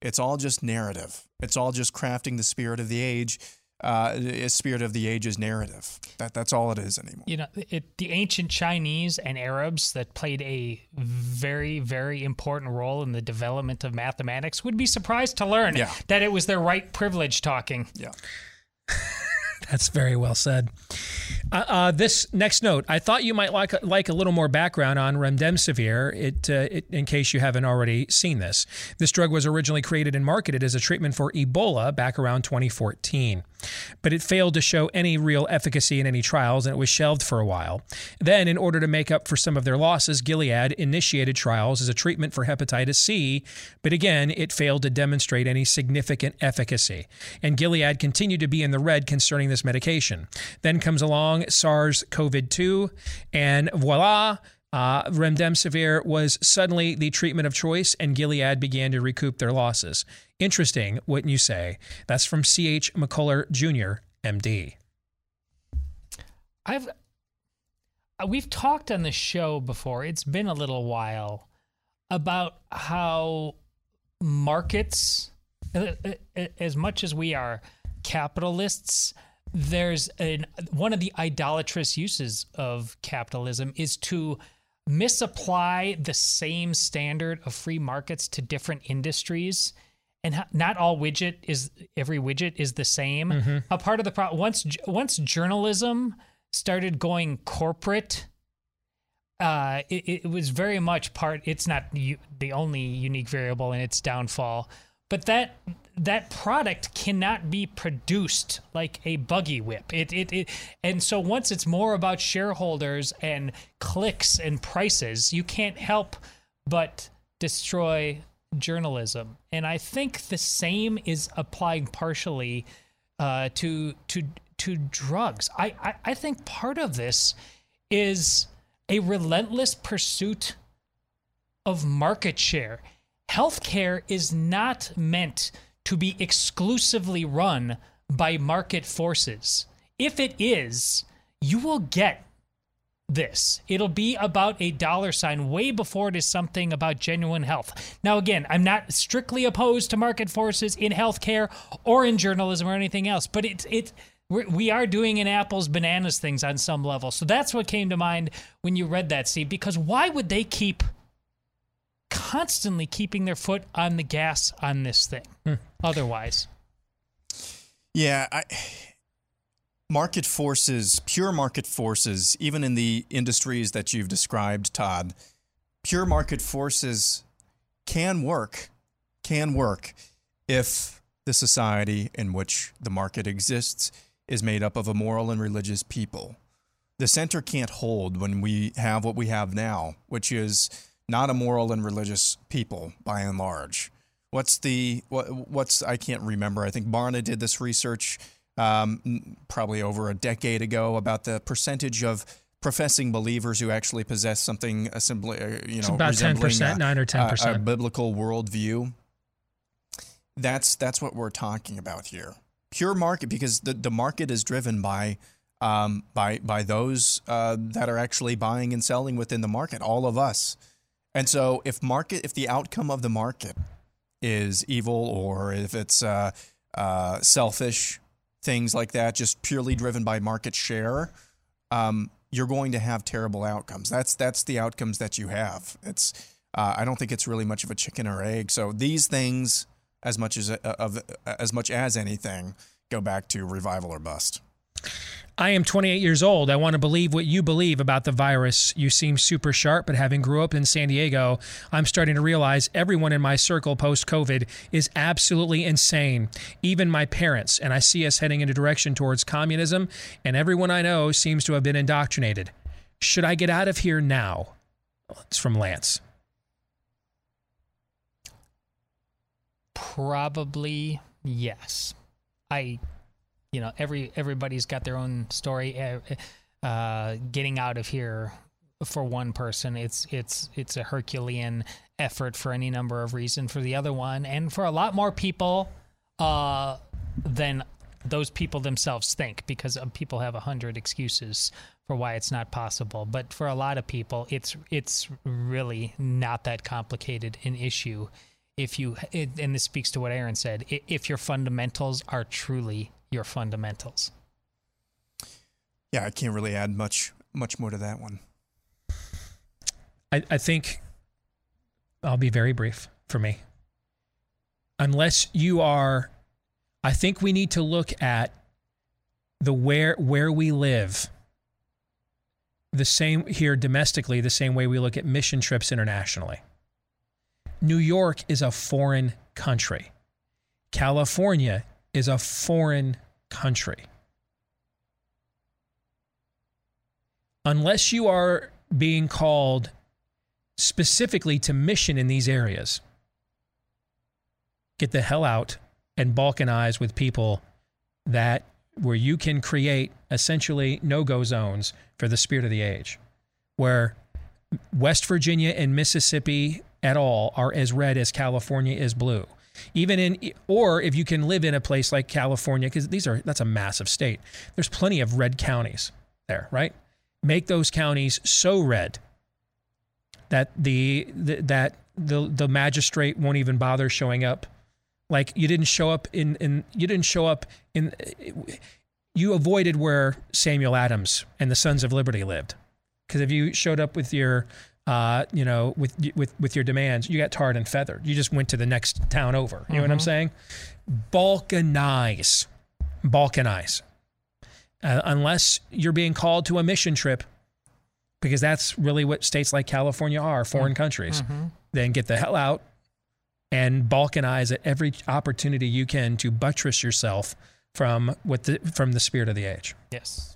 It's all just narrative. It's all just crafting the spirit of the age. Uh, a spirit of the age's narrative. That that's all it is anymore. You know, it, the ancient Chinese and Arabs that played a very, very important role in the development of mathematics would be surprised to learn Yeah. that it was their white privilege talking. Yeah. That's very well said. Uh, uh, this next note, I thought you might like like a little more background on remdesivir. It, uh, it, in case you haven't already seen this, this drug was originally created and marketed as a treatment for Ebola back around 2014, but it failed to show any real efficacy in any trials, and it was shelved for a while. Then, in order to make up for some of their losses, Gilead initiated trials as a treatment for hepatitis C, but again, it failed to demonstrate any significant efficacy. And Gilead continued to be in the red concerning this medication. Then comes along SARS CoV 2, and voila. Uh, remdesivir was suddenly the treatment of choice, and Gilead began to recoup their losses. Interesting, wouldn't you say? That's from C.H. McCullough Jr., MD. I've uh, we've talked on the show before. It's been a little while about how markets, uh, uh, as much as we are capitalists, there's an one of the idolatrous uses of capitalism is to misapply the same standard of free markets to different industries and not all widget is every widget is the same Mhm. a part of the problem once once journalism started going corporate uh, it, it was very much part. It's not the only unique variable in its downfall, but that that product cannot be produced like a buggy whip. It, it it and so once it's more about shareholders and clicks and prices, you can't help but destroy journalism. And I think the same is applying partially uh, to to to drugs. I, I I think part of this is a relentless pursuit of market share. Healthcare is not meant to be exclusively run by market forces. If it is, you will get this. It'll be about a dollar sign way before it is something about genuine health. Now, again, I'm not strictly opposed to market forces in healthcare or in journalism or anything else, but it's it we're, doing an apples bananas things on some level. So that's what came to mind when you read that, Steve. Because why would they keep constantly keeping their foot on the gas on this thing? Hmm. Otherwise, Yeah, I, market forces, pure market forces, even in the industries that you've described, Todd, pure market forces can work, can work if the society in which the market exists is made up of a moral and religious people. The center can't hold when we have what we have now, which is not a moral and religious people by and large. What's the what? What's I can't remember. I think Barna did this research um, probably over a decade ago about the percentage of professing believers who actually possess something assembly, uh, you It's know, about 10%, a- 9 or 10%. a biblical worldview. That's that's what we're talking about here. Pure market because the, the market is driven by um, by by those uh, that are actually buying and selling within the market, all of us. And so if market if the outcome of the market is evil or if it's uh, uh, selfish, things like that, just purely driven by market share, um, you're going to have terrible outcomes. That's that's the outcomes that you have. It's uh, I don't think it's really much of a chicken or egg. So these things, as much as uh, of as much as anything, go back to revival or bust. I am 28 years old. I want to believe what you believe about the virus. You seem super sharp, but having grew up in San Diego, I'm starting to realize everyone in my circle post COVID is absolutely insane, even my parents. And I see us heading in a direction towards communism, and everyone I know seems to have been indoctrinated. Should I get out of here now? It's from Lance. probably yes. I, you know, every everybody's got their own story. Uh, Uh, getting out of here for one person, it's it's it's a Herculean effort for any number of reasons. For the other one, and for a lot more people, uh, than those people themselves think, because uh, people have a hundred excuses for why it's not possible. But for a lot of people, it's it's really not that complicated an issue. If you and this speaks to what Aaron said, if your fundamentals are truly your fundamentals. Yeah, I can't really add much much more to that one. I, I think I'll be very brief for me. Unless you are, I think we need to look at the where where we live. The same here domestically, the same way we look at mission trips internationally. New York is a foreign country. California is a foreign country. Unless you are being called specifically to mission in these areas, get the hell out and balkanize with people that where you can create essentially no-go zones for the spirit of the age where West Virginia and Mississippi at all are as red as California is blue. Even in or if you can live in a place like California cuz these are that's a massive state. There's plenty of red counties there, right? Make those counties so red that the, the that the the magistrate won't even bother showing up. Like you didn't show up in in you didn't show up in you avoided where Samuel Adams and the Sons of Liberty lived. Because if you showed up with your uh, you know, with with with your demands, you got tarred and feathered. You just went to the next town over. You know what I'm Mhm. saying? Balkanize, balkanize. Uh, unless you're being called to a mission trip, because that's really what states like California are, foreign countries. Mhm. Then get the hell out and balkanize at every opportunity you can to buttress yourself from what the from the spirit of the age. Yes.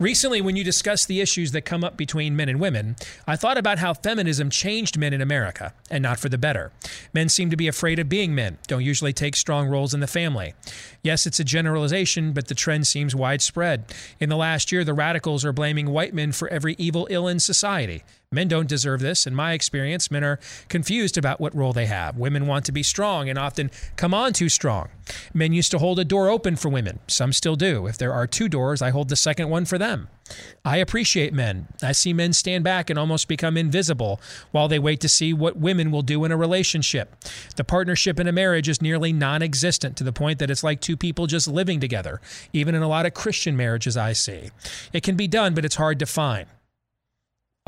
Recently, when you discussed the issues that come up between men and women, I thought about how feminism changed men in America, and not for the better. Men seem to be afraid of being men, don't usually take strong roles in the family. Yes, it's a generalization, but the trend seems widespread. In the last year, the radicals are blaming white men for every evil ill in society. Men don't deserve this. In my experience, men are confused about what role they have. Women want to be strong and often come on too strong. Men used to hold a door open for women. Some still do. If there are two doors, I hold the second one for them. I appreciate men. I see men stand back and almost become invisible while they wait to see what women will do in a relationship. The partnership in a marriage is nearly non existent to the point that it's like two people just living together, even in a lot of Christian marriages I see. It can be done, but it's hard to find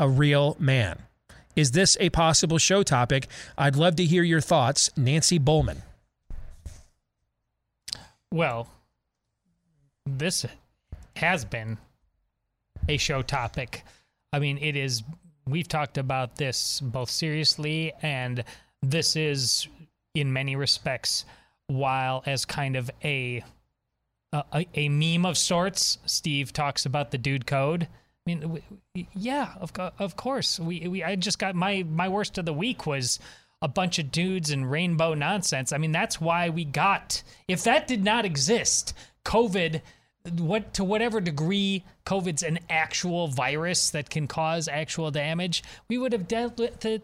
a real man. Is this a possible show topic? I'd love to hear your thoughts. Nancy Bowman. Well, this has been a show topic. I mean, it is. We've talked about this both seriously, and this is, in many respects, while as kind of a a, a meme of sorts. Steve talks about the dude code. I mean, w- w- yeah, of of course. We we I just got my my worst of the week was a bunch of dudes and rainbow nonsense. I mean, that's why we got. If that did not exist, COVID, what to whatever degree COVID's an actual virus that can cause actual damage, we would have dealt with it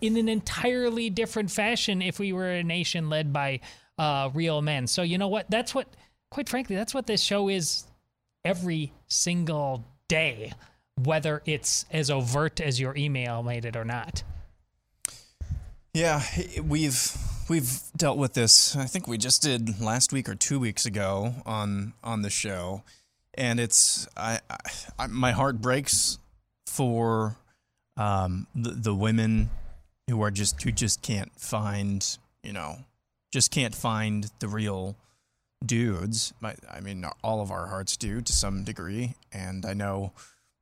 in an entirely different fashion if we were a nation led by uh, real men. So you know what? That's what, quite frankly, that's what this show is every single day, whether it's as overt as your email made it or not. Yeah, we've we've dealt with this. I think we just did last week or two weeks ago on on the show, and it's I, I, my heart breaks for um, the the women who are just who just can't find you know just can't find the real dudes. I, I mean, all of our hearts do to some degree, and I know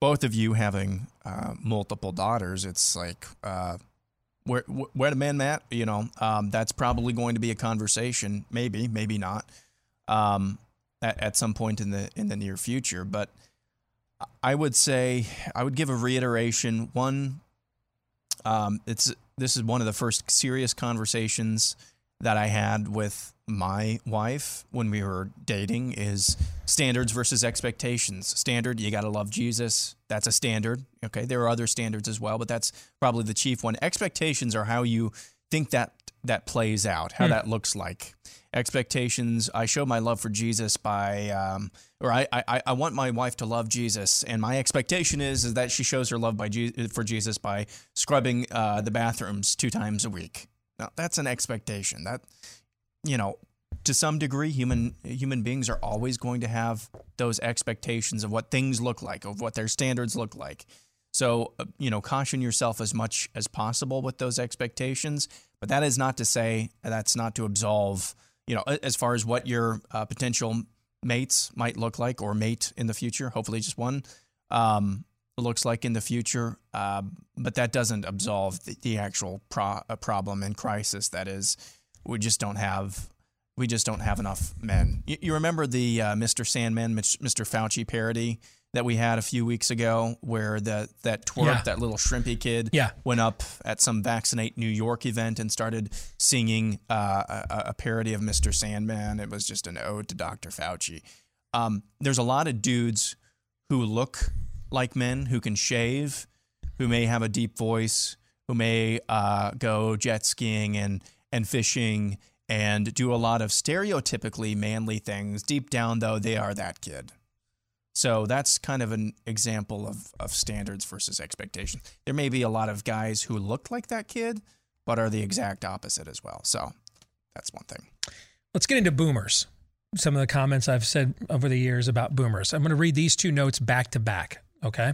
both of you having uh, multiple daughters. It's like. Uh, where where the man Matt, you know, um, that's probably going to be a conversation, maybe, maybe not, um, at, at some point in the in the near future. But I would say I would give a reiteration. One, um, it's this is one of the first serious conversations that I had with my wife when we were dating is standards versus expectations. Standard, you got to love Jesus. That's a standard. Okay, there are other standards as well, but that's probably the chief one. Expectations are how you think that that plays out, how Hmm. that looks like. Expectations. I show my love for Jesus by, um, or I, I, I want my wife to love Jesus, and my expectation is is that she shows her love by Je- for Jesus by scrubbing uh, the bathrooms two times a week. Now that's an expectation. That you know, to some degree, human human beings are always going to have those expectations of what things look like, of what their standards look like. So, uh, you know, caution yourself as much as possible with those expectations. But that is not to say that's not to absolve, you know, as far as what your uh, potential mates might look like or mate in the future. Hopefully, just one um, looks like in the future. Uh, but that doesn't absolve the, the actual pro- uh, problem and crisis that is we just don't have we just don't have enough men. You, you remember the uh, Mr. Sandman, Mr. Fauci parody that we had a few weeks ago, where the that twerp, Yeah. that little shrimpy kid, Yeah. went up at some Vaccinate New York event and started singing uh, a, a parody of Mr. Sandman. It was just an ode to Dr. Fauci. Um, there's a lot of dudes who look like men, who can shave, who may have a deep voice, who may uh, go jet skiing and and fishing and do a lot of stereotypically manly things. Deep down, though, they are that kid. So that's kind of an example of, of standards versus expectations. There may be a lot of guys who look like that kid, but are the exact opposite as well. So that's one thing. Let's get into boomers. Some of the comments I've said over the years about boomers. I'm going to read these two notes back to back. Okay.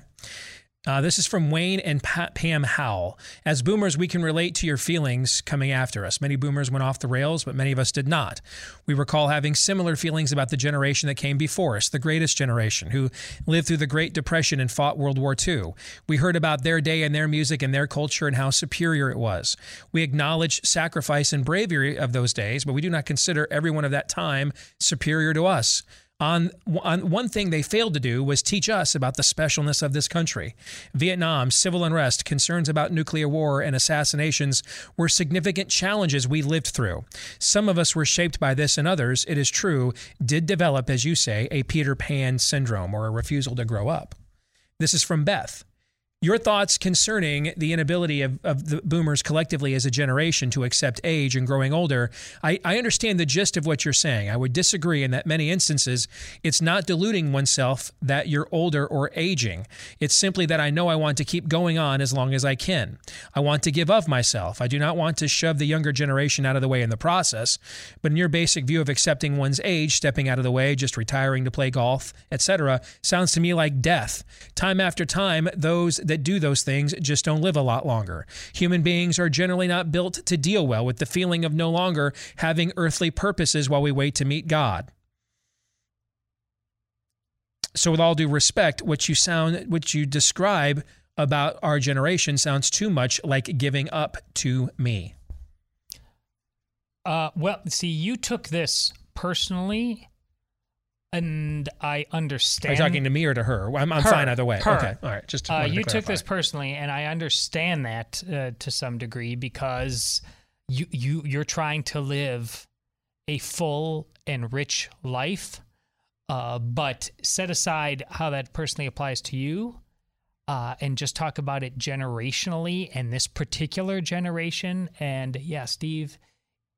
Uh, this is from Wayne and pa- Pam Howell. As boomers, we can relate to your feelings coming after us. Many boomers went off the rails, but many of us did not. We recall having similar feelings about the generation that came before us, the greatest generation, who lived through the Great Depression and fought World War II. We heard about their day and their music and their culture and how superior it was. We acknowledge sacrifice and bravery of those days, but we do not consider everyone of that time superior to us. On, on one thing they failed to do was teach us about the specialness of this country. Vietnam, civil unrest, concerns about nuclear war, and assassinations were significant challenges we lived through. Some of us were shaped by this, and others, it is true, did develop, as you say, a Peter Pan syndrome or a refusal to grow up. This is from Beth. Your thoughts concerning the inability of, of the boomers collectively as a generation to accept age and growing older. I, I understand the gist of what you're saying. I would disagree in that many instances, it's not deluding oneself that you're older or aging. It's simply that I know I want to keep going on as long as I can. I want to give of myself. I do not want to shove the younger generation out of the way in the process. But in your basic view of accepting one's age, stepping out of the way, just retiring to play golf, etc., sounds to me like death. Time after time, those that do those things just don't live a lot longer. Human beings are generally not built to deal well with the feeling of no longer having earthly purposes while we wait to meet God. So, with all due respect, what you sound, what you describe about our generation sounds too much like giving up to me. Uh, well, see, you took this personally, and I understand. Are you talking to me or to her? I'm, I'm Her. fine either way. Her. Okay, all right. Just uh, wanted to you took this personally, and I understand that uh, to some degree because you you you're trying to live a full and rich life, uh, but set aside how that personally applies to you. Uh, and just talk about it generationally and this particular generation. And yeah, Steve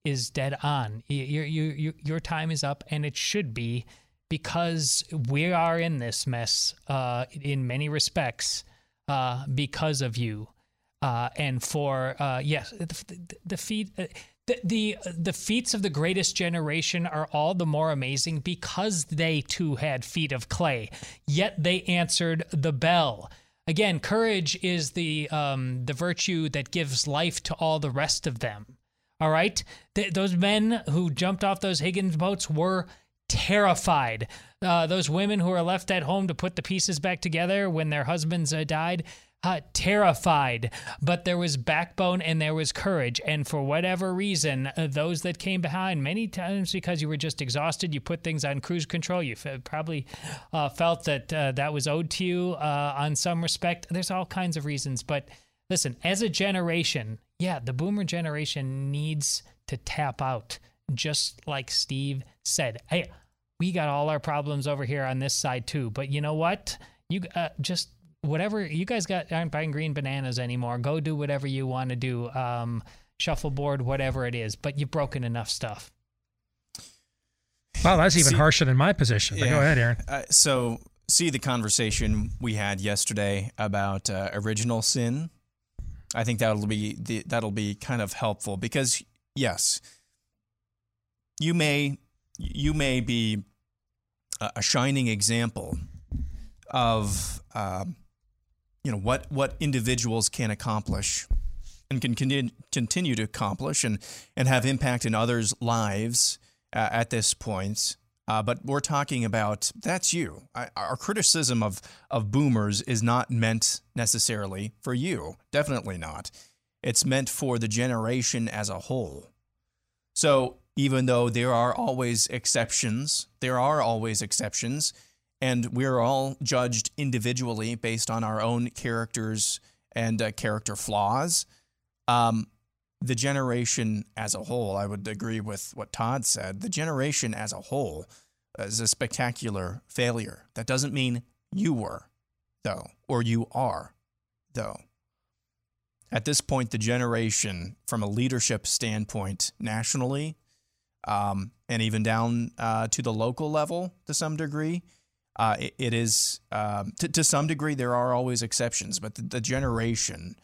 is dead on. Your, your, your time is up, and it should be because we are in this mess uh, in many respects uh, because of you. Uh, and for uh, yes, the, the, feat. Uh, the, the the feats of the greatest generation are all the more amazing because they too had feet of clay, yet they answered the bell. Again, courage is the um, the virtue that gives life to all the rest of them. All right, Th- those men who jumped off those Higgins boats were terrified. Uh, those women who were left at home to put the pieces back together when their husbands uh, died, uh, terrified. But there was backbone and there was courage. And for whatever reason, uh, those that came behind, many times because you were just exhausted, you put things on cruise control. You f- probably uh, felt that uh, that was owed to you on some respect. There's all kinds of reasons. But listen, as a generation, yeah, the boomer generation needs to tap out, just like Steve said. Hey, we got all our problems over here on this side too. But you know what? You uh, just whatever you guys got aren't buying green bananas anymore. Go do whatever you want to do. Um, shuffleboard, whatever it is. But you've broken enough stuff. Wow, that's even See- harsher than my position. But go ahead, Aaron. Uh, so, see the conversation we had yesterday about uh, original sin. I think that'll be the, that'll be kind of helpful because yes, you may you may be a, shining example of um, you know what what individuals can accomplish and can continue, continue to accomplish and and have impact in others' lives uh, at this point. Uh, but we're talking about that's you. I, our criticism of of boomers is not meant necessarily for you. Definitely not. It's meant for the generation as a whole. So even though there are always exceptions, there are always exceptions, and we're all judged individually based on our own characters and uh, character flaws. Um, the generation as a whole, I would agree with what Todd said. The generation as a whole is a spectacular failure. That doesn't mean you were, though, or you are, though. At this point, the generation, from a leadership standpoint, nationally, um, and even down uh, to the local level to some degree, uh, it, it is um, to, to some degree there are always exceptions, but the, the generation,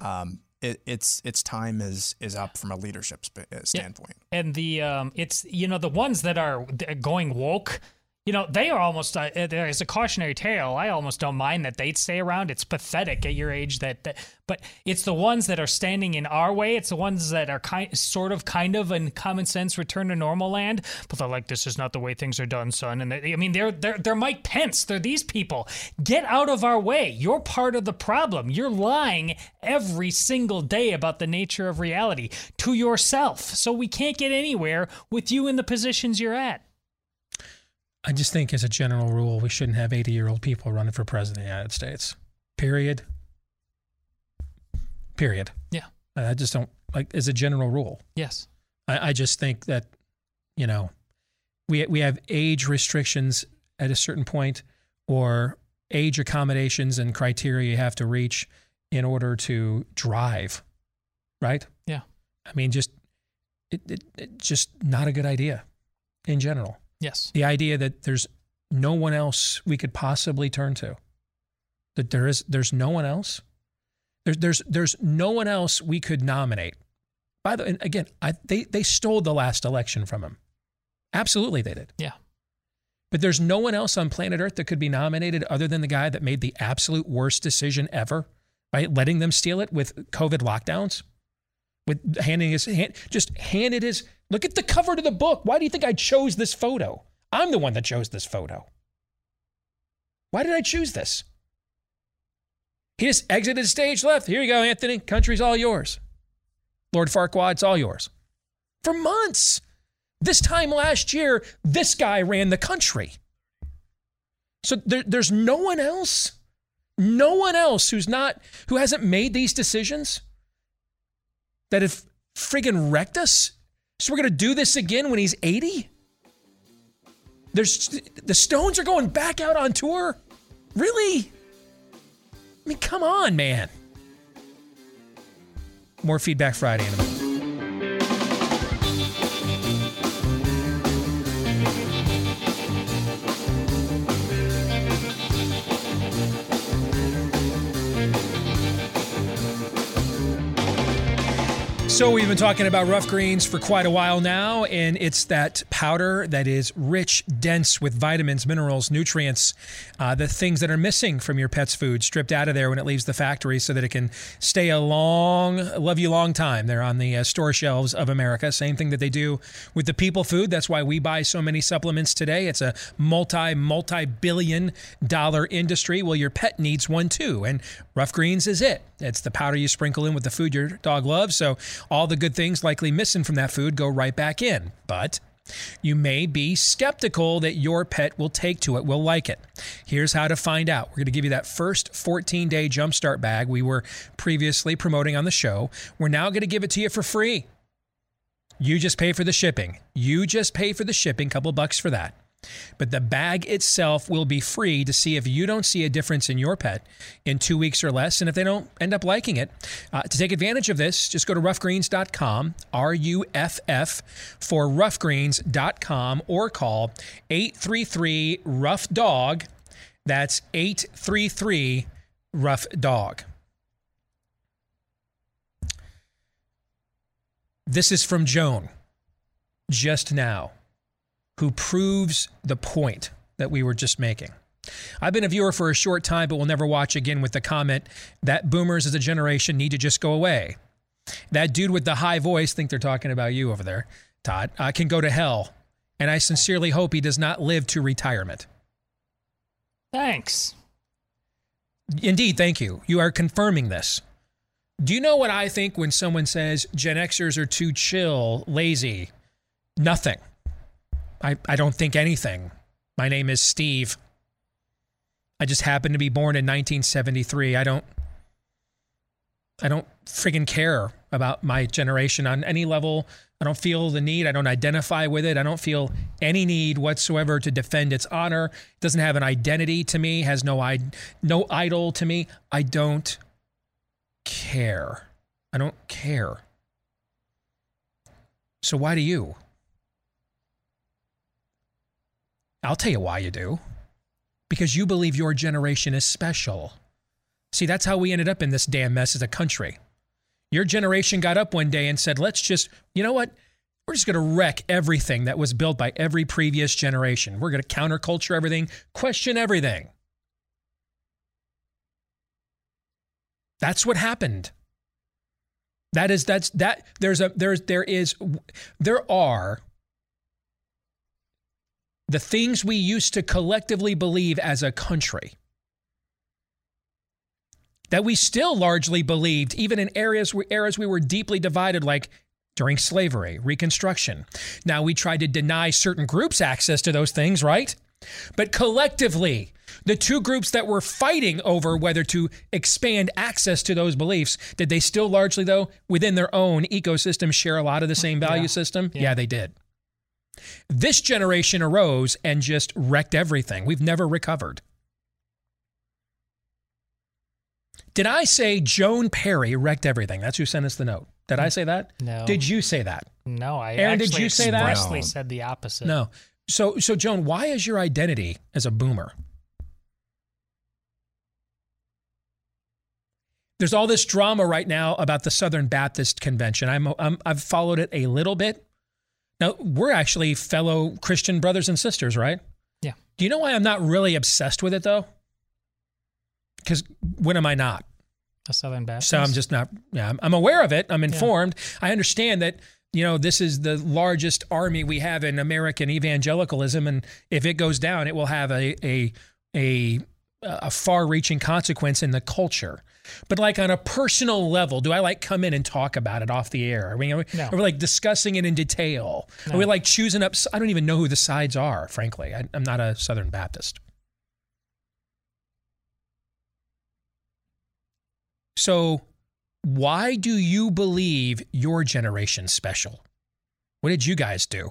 um, it, its its time is is up from a leadership sp- uh, standpoint. And the um, it's you know the ones that are going woke. You know, they are almost uh, there is a cautionary tale. I almost don't mind that they'd stay around. It's pathetic at your age that, that but it's the ones that are standing in our way. It's the ones that are kind, sort of, kind of, in common sense, return to normal land. But they're like, this is not the way things are done, son. And they, I mean, they're they're they're Mike Pence. They're these people. Get out of our way. You're part of the problem. You're lying every single day about the nature of reality to yourself. So we can't get anywhere with you in the positions you're at. I just think, as a general rule, we shouldn't have 80 year old people running for president of the United States. Period. Period. Yeah. I just don't like, as a general rule. Yes. I, I just think that, you know, we we have age restrictions at a certain point, or age accommodations and criteria you have to reach in order to drive. Right. Yeah. I mean, just it, it, it just not a good idea in general. Yes. The idea that there's no one else we could possibly turn to. That there is there's no one else. There's there's there's no one else we could nominate. By the and again, I, they they stole the last election from him. Absolutely, they did. Yeah. But there's no one else on planet Earth that could be nominated other than the guy that made the absolute worst decision ever by letting them steal it with COVID lockdowns, with handing his hand, just handed his. Look at the cover to the book. Why do you think I chose this photo? I'm the one that chose this photo. Why did I choose this? He just exited stage left. Here you go, Anthony. Country's all yours. Lord Farquaad, it's all yours. For months. This time last year, this guy ran the country. So there, there's no one else, no one else who's not, who hasn't made these decisions that have friggin' wrecked us. So we're gonna do this again when he's 80? There's the Stones are going back out on tour? Really? I mean, come on, man. More feedback Friday in a. So, we've been talking about Ruff Greens for quite a while now, and it's that powder that is rich, dense with vitamins, minerals, nutrients, uh, the things that are missing from your pet's food, stripped out of there when it leaves the factory so that it can stay a long, love you long time. They're on the uh, store shelves of America. Same thing that they do with the people food. That's why we buy so many supplements today. It's a multi, multi billion dollar industry. Well, your pet needs one too, and Ruff Greens is it. It's the powder you sprinkle in with the food your dog loves. So all the good things likely missing from that food go right back in. But you may be skeptical that your pet will take to it, will like it. Here's how to find out. We're going to give you that first 14 day jumpstart bag we were previously promoting on the show. We're now going to give it to you for free. You just pay for the shipping. You just pay for the shipping, couple bucks for that. But the bag itself will be free to see if you don't see a difference in your pet in two weeks or less. And if they don't end up liking it, uh, to take advantage of this, just go to ruffgreens.com, R U F F, for ruffgreens.com or call 833 Ruff Dog. That's 833 Ruff Dog. This is from Joan just now who proves the point that we were just making. I've been a viewer for a short time, but will never watch again with the comment that boomers as a generation need to just go away. That dude with the high voice, think they're talking about you over there, Todd, uh, can go to hell. And I sincerely hope he does not live to retirement. Thanks. Indeed, thank you. You are confirming this. Do you know what I think when someone says Gen Xers are too chill, lazy? Nothing. I, I don't think anything. My name is Steve. I just happen to be born in 1973. I don't I don't friggin' care about my generation on any level. I don't feel the need. I don't identify with it. I don't feel any need whatsoever to defend its honor. It doesn't have an identity to me, has no I no idol to me. I don't care. I don't care. So why do you? I'll tell you why you do. Because you believe your generation is special. See, that's how we ended up in this damn mess as a country. Your generation got up one day and said, let's just, you know what? We're just going to wreck everything that was built by every previous generation. We're going to counterculture everything, question everything. That's what happened. That is that's that there's a there's there is there are the things we used to collectively believe as a country that we still largely believed even in areas eras we were deeply divided like during slavery, reconstruction. Now we tried to deny certain groups access to those things, right? But collectively, the two groups that were fighting over whether to expand access to those beliefs, did they still largely, though, within their own ecosystem, share a lot of the same value Yeah. system? Yeah. yeah, they did. This generation arose and just wrecked everything. We've never recovered. Did I say Joan Perry wrecked everything? That's who sent us the note. Did I say that? No. Did you say that? No, I Aaron, did you say that? expressly said the opposite. No. So, so Joan, why is your identity as a boomer? There's all this drama right now about the Southern Baptist Convention. I'm, I'm I've followed it a little bit. Now we're actually fellow Christian brothers and sisters, right? Yeah. Do you know why I'm not really obsessed with it though? Because when am I not? A Southern Baptist. So I'm just not. Yeah, I'm, I'm aware of it. I'm informed. I understand that you know this is the largest army we have in American evangelicalism, and if it goes down, it will have a a a, a far-reaching consequence in the culture. But like on a personal level, do I like come in and talk about it off the air? I mean, are we, No. are we like discussing it in detail? Are we No. like choosing up? I don't even know who the sides are. Frankly, I, I'm not a Southern Baptist. So, why do you believe your generation's special? What did you guys do?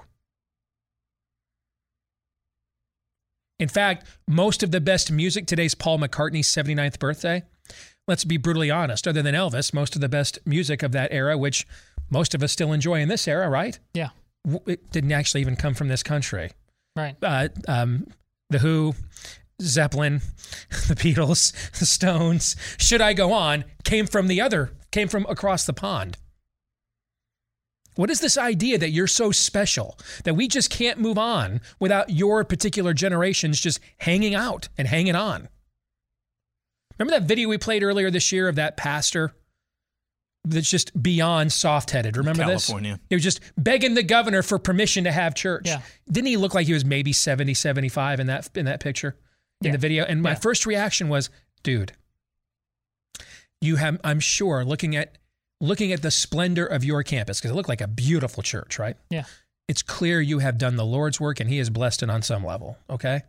In fact, most of the best music today's Paul McCartney's 79th birthday. Let's be brutally honest, other than Elvis, most of the best music of that era, which most of us still enjoy in this era, right? Yeah. It didn't actually even come from this country. Right. Uh, um, the Who, Zeppelin, the Beatles, the Stones, should I go on, came from the other, came from across the pond. What is this idea that you're so special that we just can't move on without your particular generations just hanging out and hanging on? Remember that video we played earlier this year of that pastor that's just beyond soft headed? Remember this? California. this? He was just begging the governor for permission to have church. Yeah. Didn't he look like he was maybe 70, 75 in that in that picture? In Yeah. the video? And my Yeah. first reaction was, dude, you have I'm sure looking at looking at the splendor of your campus, because it looked like a beautiful church, right? Yeah. It's clear you have done the Lord's work and he has blessed it on some level, okay?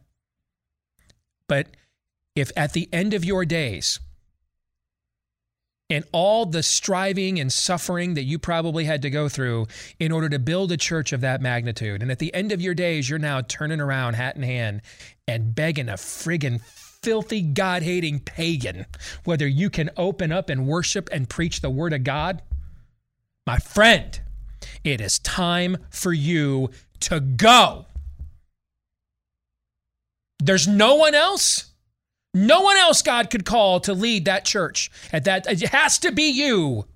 But if at the end of your days, and all the striving and suffering that you probably had to go through in order to build a church of that magnitude. And at the end of your days, you're now turning around, hat in hand, and begging a friggin' filthy, God hating pagan whether you can open up and worship and preach the word of God. My friend, it is time for you to go. There's no one else. No one else God could call to lead that church. At that it has to be you.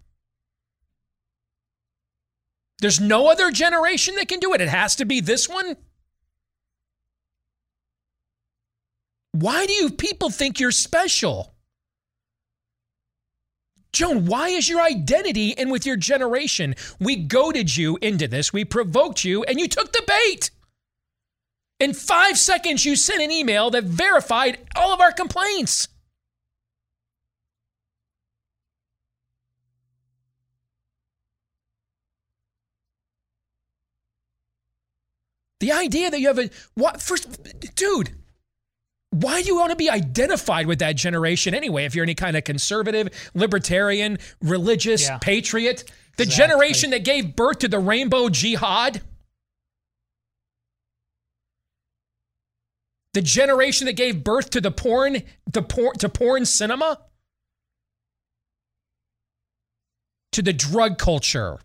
There's no other generation that can do it. It has to be this one. Why do you people think you're special? Joan, why is your identity in with your generation? We goaded you into this. We provoked you, and you took the bait. In five seconds, you sent an email that verified all of our complaints. The idea that you have a what first dude, why do you want to be identified with that generation anyway? If you're any kind of conservative, libertarian, religious Yeah. patriot, the Exactly. generation that gave birth to the rainbow jihad, the generation that gave birth to the porn, the porn to porn cinema, to the drug culture.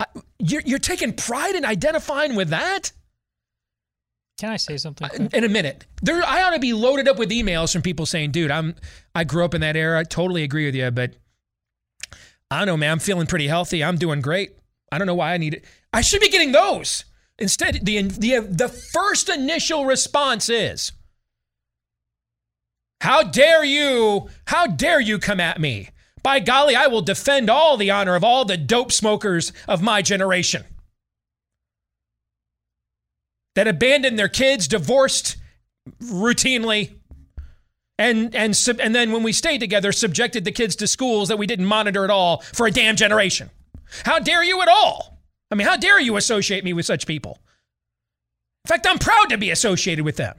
I- You're, you're taking pride in identifying with that? Can I say something? Uh, in, in a minute. There, I ought to be loaded up with emails from people saying, "Dude, I'm I grew up in that era. I totally agree with you, but I don't know, man. I'm feeling pretty healthy. I'm doing great. I don't know why I need it. I should be getting those. Instead, the, the, the first initial response is, How dare you? How dare you come at me? By golly, I will defend all the honor of all the dope smokers of my generation that abandoned their kids, divorced routinely, and and and then when we stayed together, subjected the kids to schools that we didn't monitor at all for a damn generation. How dare you at all? I mean, how dare you associate me with such people? In fact, I'm proud to be associated with them.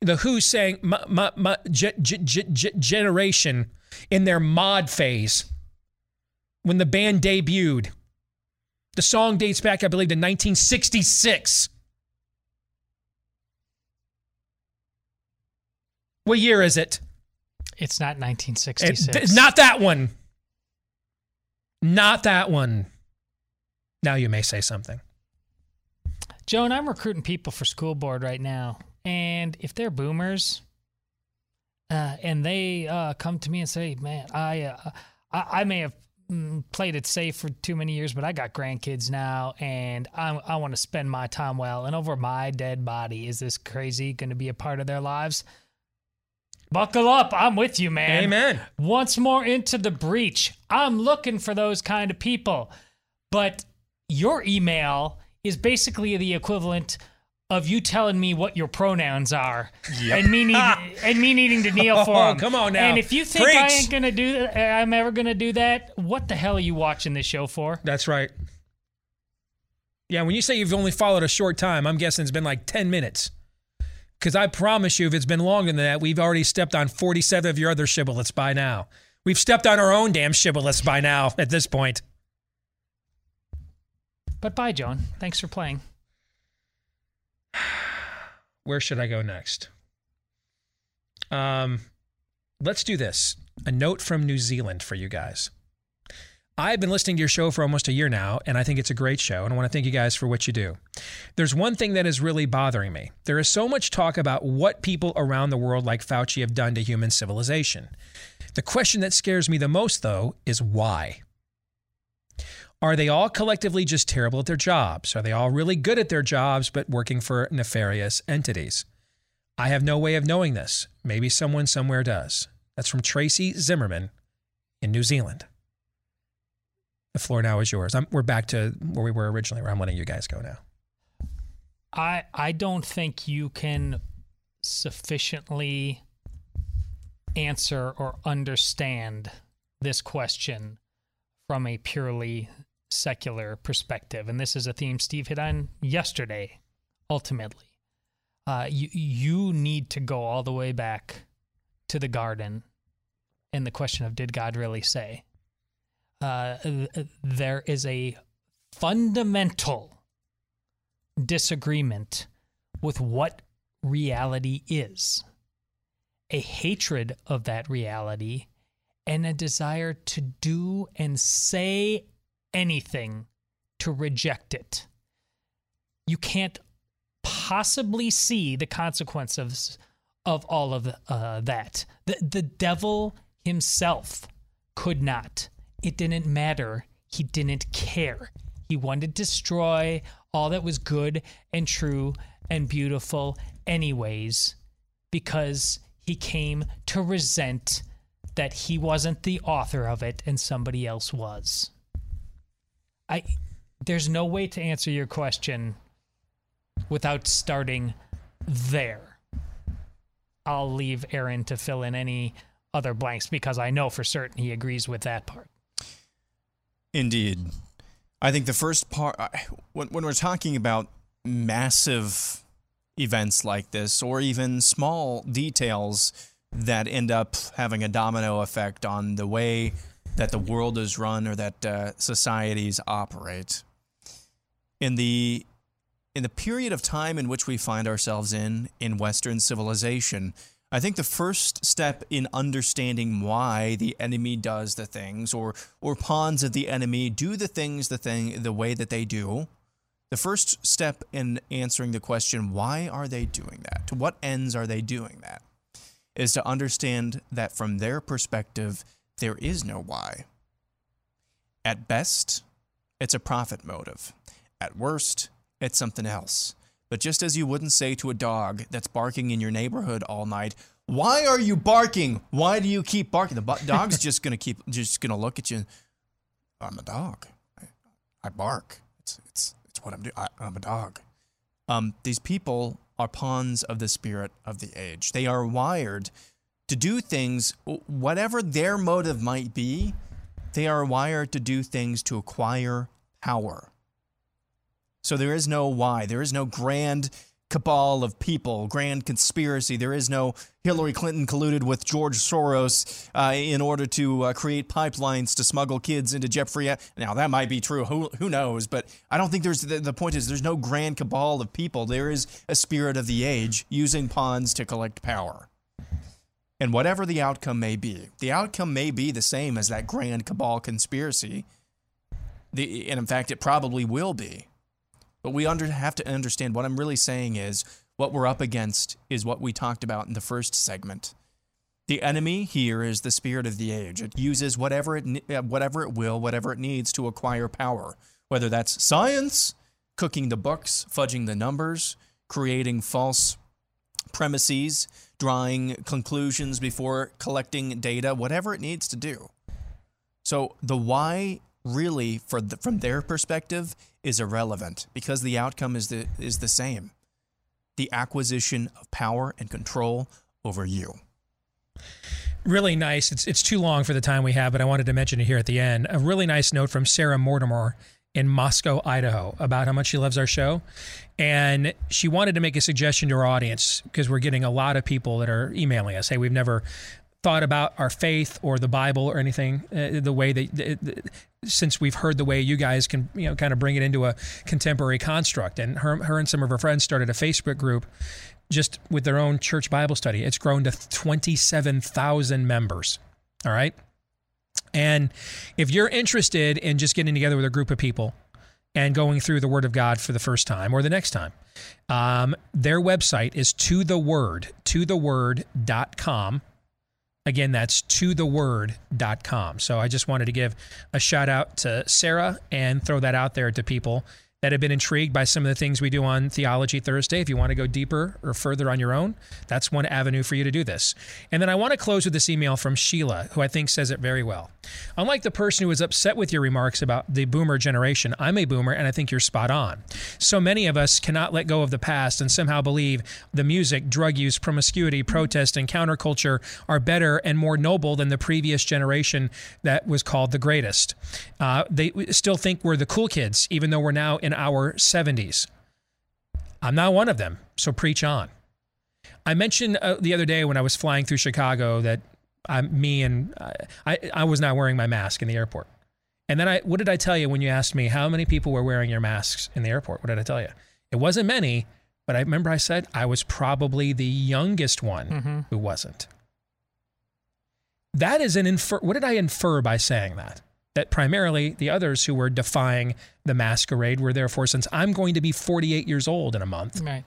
The Who saying my, my, my ge- ge- ge- generation in their mod phase when the band debuted. The song dates back, I believe, to 1966. What year is it? It's not 1966. th- not that one. Not that one. Now you may say something. Joan, I'm recruiting people for school board right now, and if they're boomers, uh, and they uh, come to me and say, "Man, I, uh, I, I may have mm, played it safe for too many years, but I got grandkids now, and I, I want to spend my time well, and over my dead body, is this crazy going to be a part of their lives?" Buckle up. I'm with you, man. Amen. Once more into the breach. I'm looking for those kind of people. But your email is basically the equivalent of you telling me what your pronouns are Yep. and me need, and me needing to kneel for Oh, them. come on now. And if you think I ain't gonna do that, I'm ever gonna do that, what the hell are you watching this show for? That's right. Yeah, when you say you've only followed a short time, I'm guessing it's been like 10 minutes. Because I promise you, if it's been longer than that, we've already stepped on 47 of your other shibboleths by now. We've stepped on our own damn shibboleths by now at this point. But bye, Joan. Thanks for playing. Where should I go next? Um, let's do this. A note from New Zealand for you guys. I've been listening to your show for almost a year now, and I think it's a great show, and I want to thank you guys for what you do. There's one thing that is really bothering me. There is so much talk about what people around the world like Fauci have done to human civilization. The question that scares me the most, though, is why? Are they all collectively just terrible at their jobs? Are they all really good at their jobs but working for nefarious entities? I have no way of knowing this. Maybe someone somewhere does. That's from Tracy Zimmerman in New Zealand. The floor now is yours. I'm, we're back to where we were originally, where I'm letting you guys go now. I I don't think you can sufficiently answer or understand this question from a purely secular perspective. And this is a theme Steve hit on yesterday, ultimately. Uh, you, you need to go all the way back to the garden and the question of did God really say? Uh, there is a fundamental disagreement with what reality is, a hatred of that reality, and a desire to do and say anything to reject it. You can't possibly see the consequences of all of uh, that. The, the devil himself could not. It didn't matter. He didn't care. He wanted to destroy all that was good and true and beautiful, anyways, because he came to resent that he wasn't the author of it and somebody else was. I there's no way to answer your question without starting there. I'll leave Aaron to fill in any other blanks because I know for certain he agrees with that part. Indeed. I think the first part, when, when we're talking about massive events like this, or even small details that end up having a domino effect on the way that the world is run or that uh, societies operate, in the in the period of time in which we find ourselves in in Western civilization, I think the first step in understanding why the enemy does the things or or pawns of the enemy do the things the thing the way that they do, the first step in answering the question why are they doing that? To what ends are they doing that? Is to understand that from their perspective there is no why. At best, it's a profit motive. At worst, it's something else. But just as you wouldn't say to a dog that's barking in your neighborhood all night, "Why are you barking? Why do you keep barking?" The dog's just gonna keep just gonna look at you. I'm a dog. I, I bark. It's it's it's what I'm doing. I'm a dog. Um, these people are pawns of the spirit of the age. They are wired to do things, whatever their motive might be. They are wired to do things to acquire power. So there is no why. There is no grand cabal of people, grand conspiracy. There is no Hillary Clinton colluded with George Soros uh, in order to uh, create pipelines to smuggle kids into Jeffrey. Now that might be true. Who who knows? But I don't think there's the, the point is there's no grand cabal of people. There is a spirit of the age using pawns to collect power. And whatever the outcome may be, the outcome may be the same as that grand cabal conspiracy. The, and in fact, it probably will be. But we under, have to understand what I'm really saying is what we're up against is what we talked about in the first segment. The enemy here is the spirit of the age. It uses whatever it uh, whatever it will, whatever it needs to acquire power. Whether that's science, cooking the books, fudging the numbers, creating false premises, drawing conclusions before collecting data, whatever it needs to do. So the why really for the, from their perspective is irrelevant because the outcome is the is the same. The acquisition of power and control over you. Really nice. It's it's too long for the time we have, but I wanted to mention it here at the end. A really nice note from Sarah Mortimer in Moscow, Idaho, about how much she loves our show. And she wanted to make a suggestion to our audience because we're getting a lot of people that are emailing us. Hey, we've never thought about our faith or the Bible or anything uh, the way that since we've heard the way you guys can you know kind of bring it into a contemporary construct. And her her and some of her friends started a Facebook group just with their own church Bible study. It's grown to 27,000 members all right? And if you're interested in just getting together with a group of people and going through the Word of God for the first time or the next time, um, their website is to the word, to the word.com. Again, that's to the word.com. So I just wanted to give a shout out to Sarah and throw that out there to people that have been intrigued by some of the things we do on Theology Thursday. If you want to go deeper or further on your own, that's one avenue for you to do this. And then I want to close with this email from Sheila, who I think says it very well. Unlike the person who was upset with your remarks about the boomer generation, I'm a boomer and I think you're spot on. So many of us cannot let go of the past and somehow believe the music, drug use, promiscuity, protest, and counterculture are better and more noble than the previous generation that was called the greatest. Uh, they still think we're the cool kids, even though we're now in our 70s. I'm not one of them, so preach on. I mentioned uh, the other day when I was flying through Chicago that I'm me and I, I was not wearing my mask in the airport. And then I, what did I tell you when you asked me how many people were wearing your masks in the airport? What did I tell you? It wasn't many, but I remember I said I was probably the youngest one Mm-hmm. who wasn't. That is an infer. What did I infer by saying that? That primarily the others who were defying the masquerade were therefore, since I'm going to be 48 years old in a month, Right.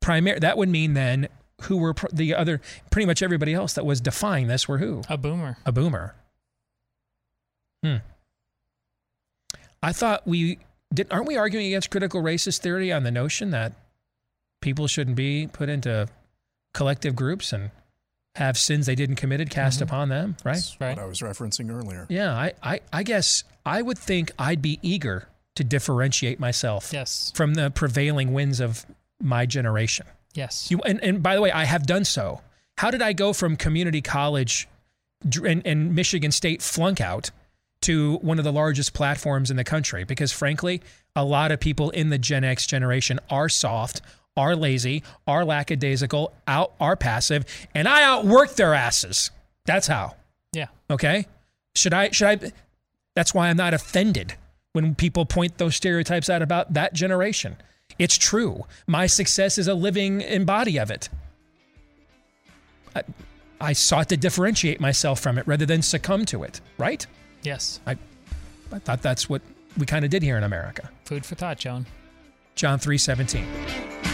primary that would mean then who were pr- the other pretty much everybody else that was defying this were who A boomer. a boomer hmm i thought we did aren't we arguing against critical racist theory on the notion that people shouldn't be put into collective groups and have sins they didn't committed cast mm-hmm. upon them right That's what I was referencing earlier. yeah I, I i guess i would think i'd be eager to differentiate myself Yes. from the prevailing winds of my generation Yes. you, and, and by the way, I have done so. How did I go from community college and, and Michigan State flunk out to one of the largest platforms in the country? Because frankly, a lot of people in the Gen X generation are soft, are lazy, are lackadaisical, out are passive, and I outwork their asses. That's how. Yeah. Okay. Should I? Should I? That's why I'm not offended when people point those stereotypes out about that generation. It's true. My success is a living embody of it. I, I sought to differentiate myself from it rather than succumb to it. Right? Yes. I, I thought that's what we kind of did here in America. Food for thought, John. John 317.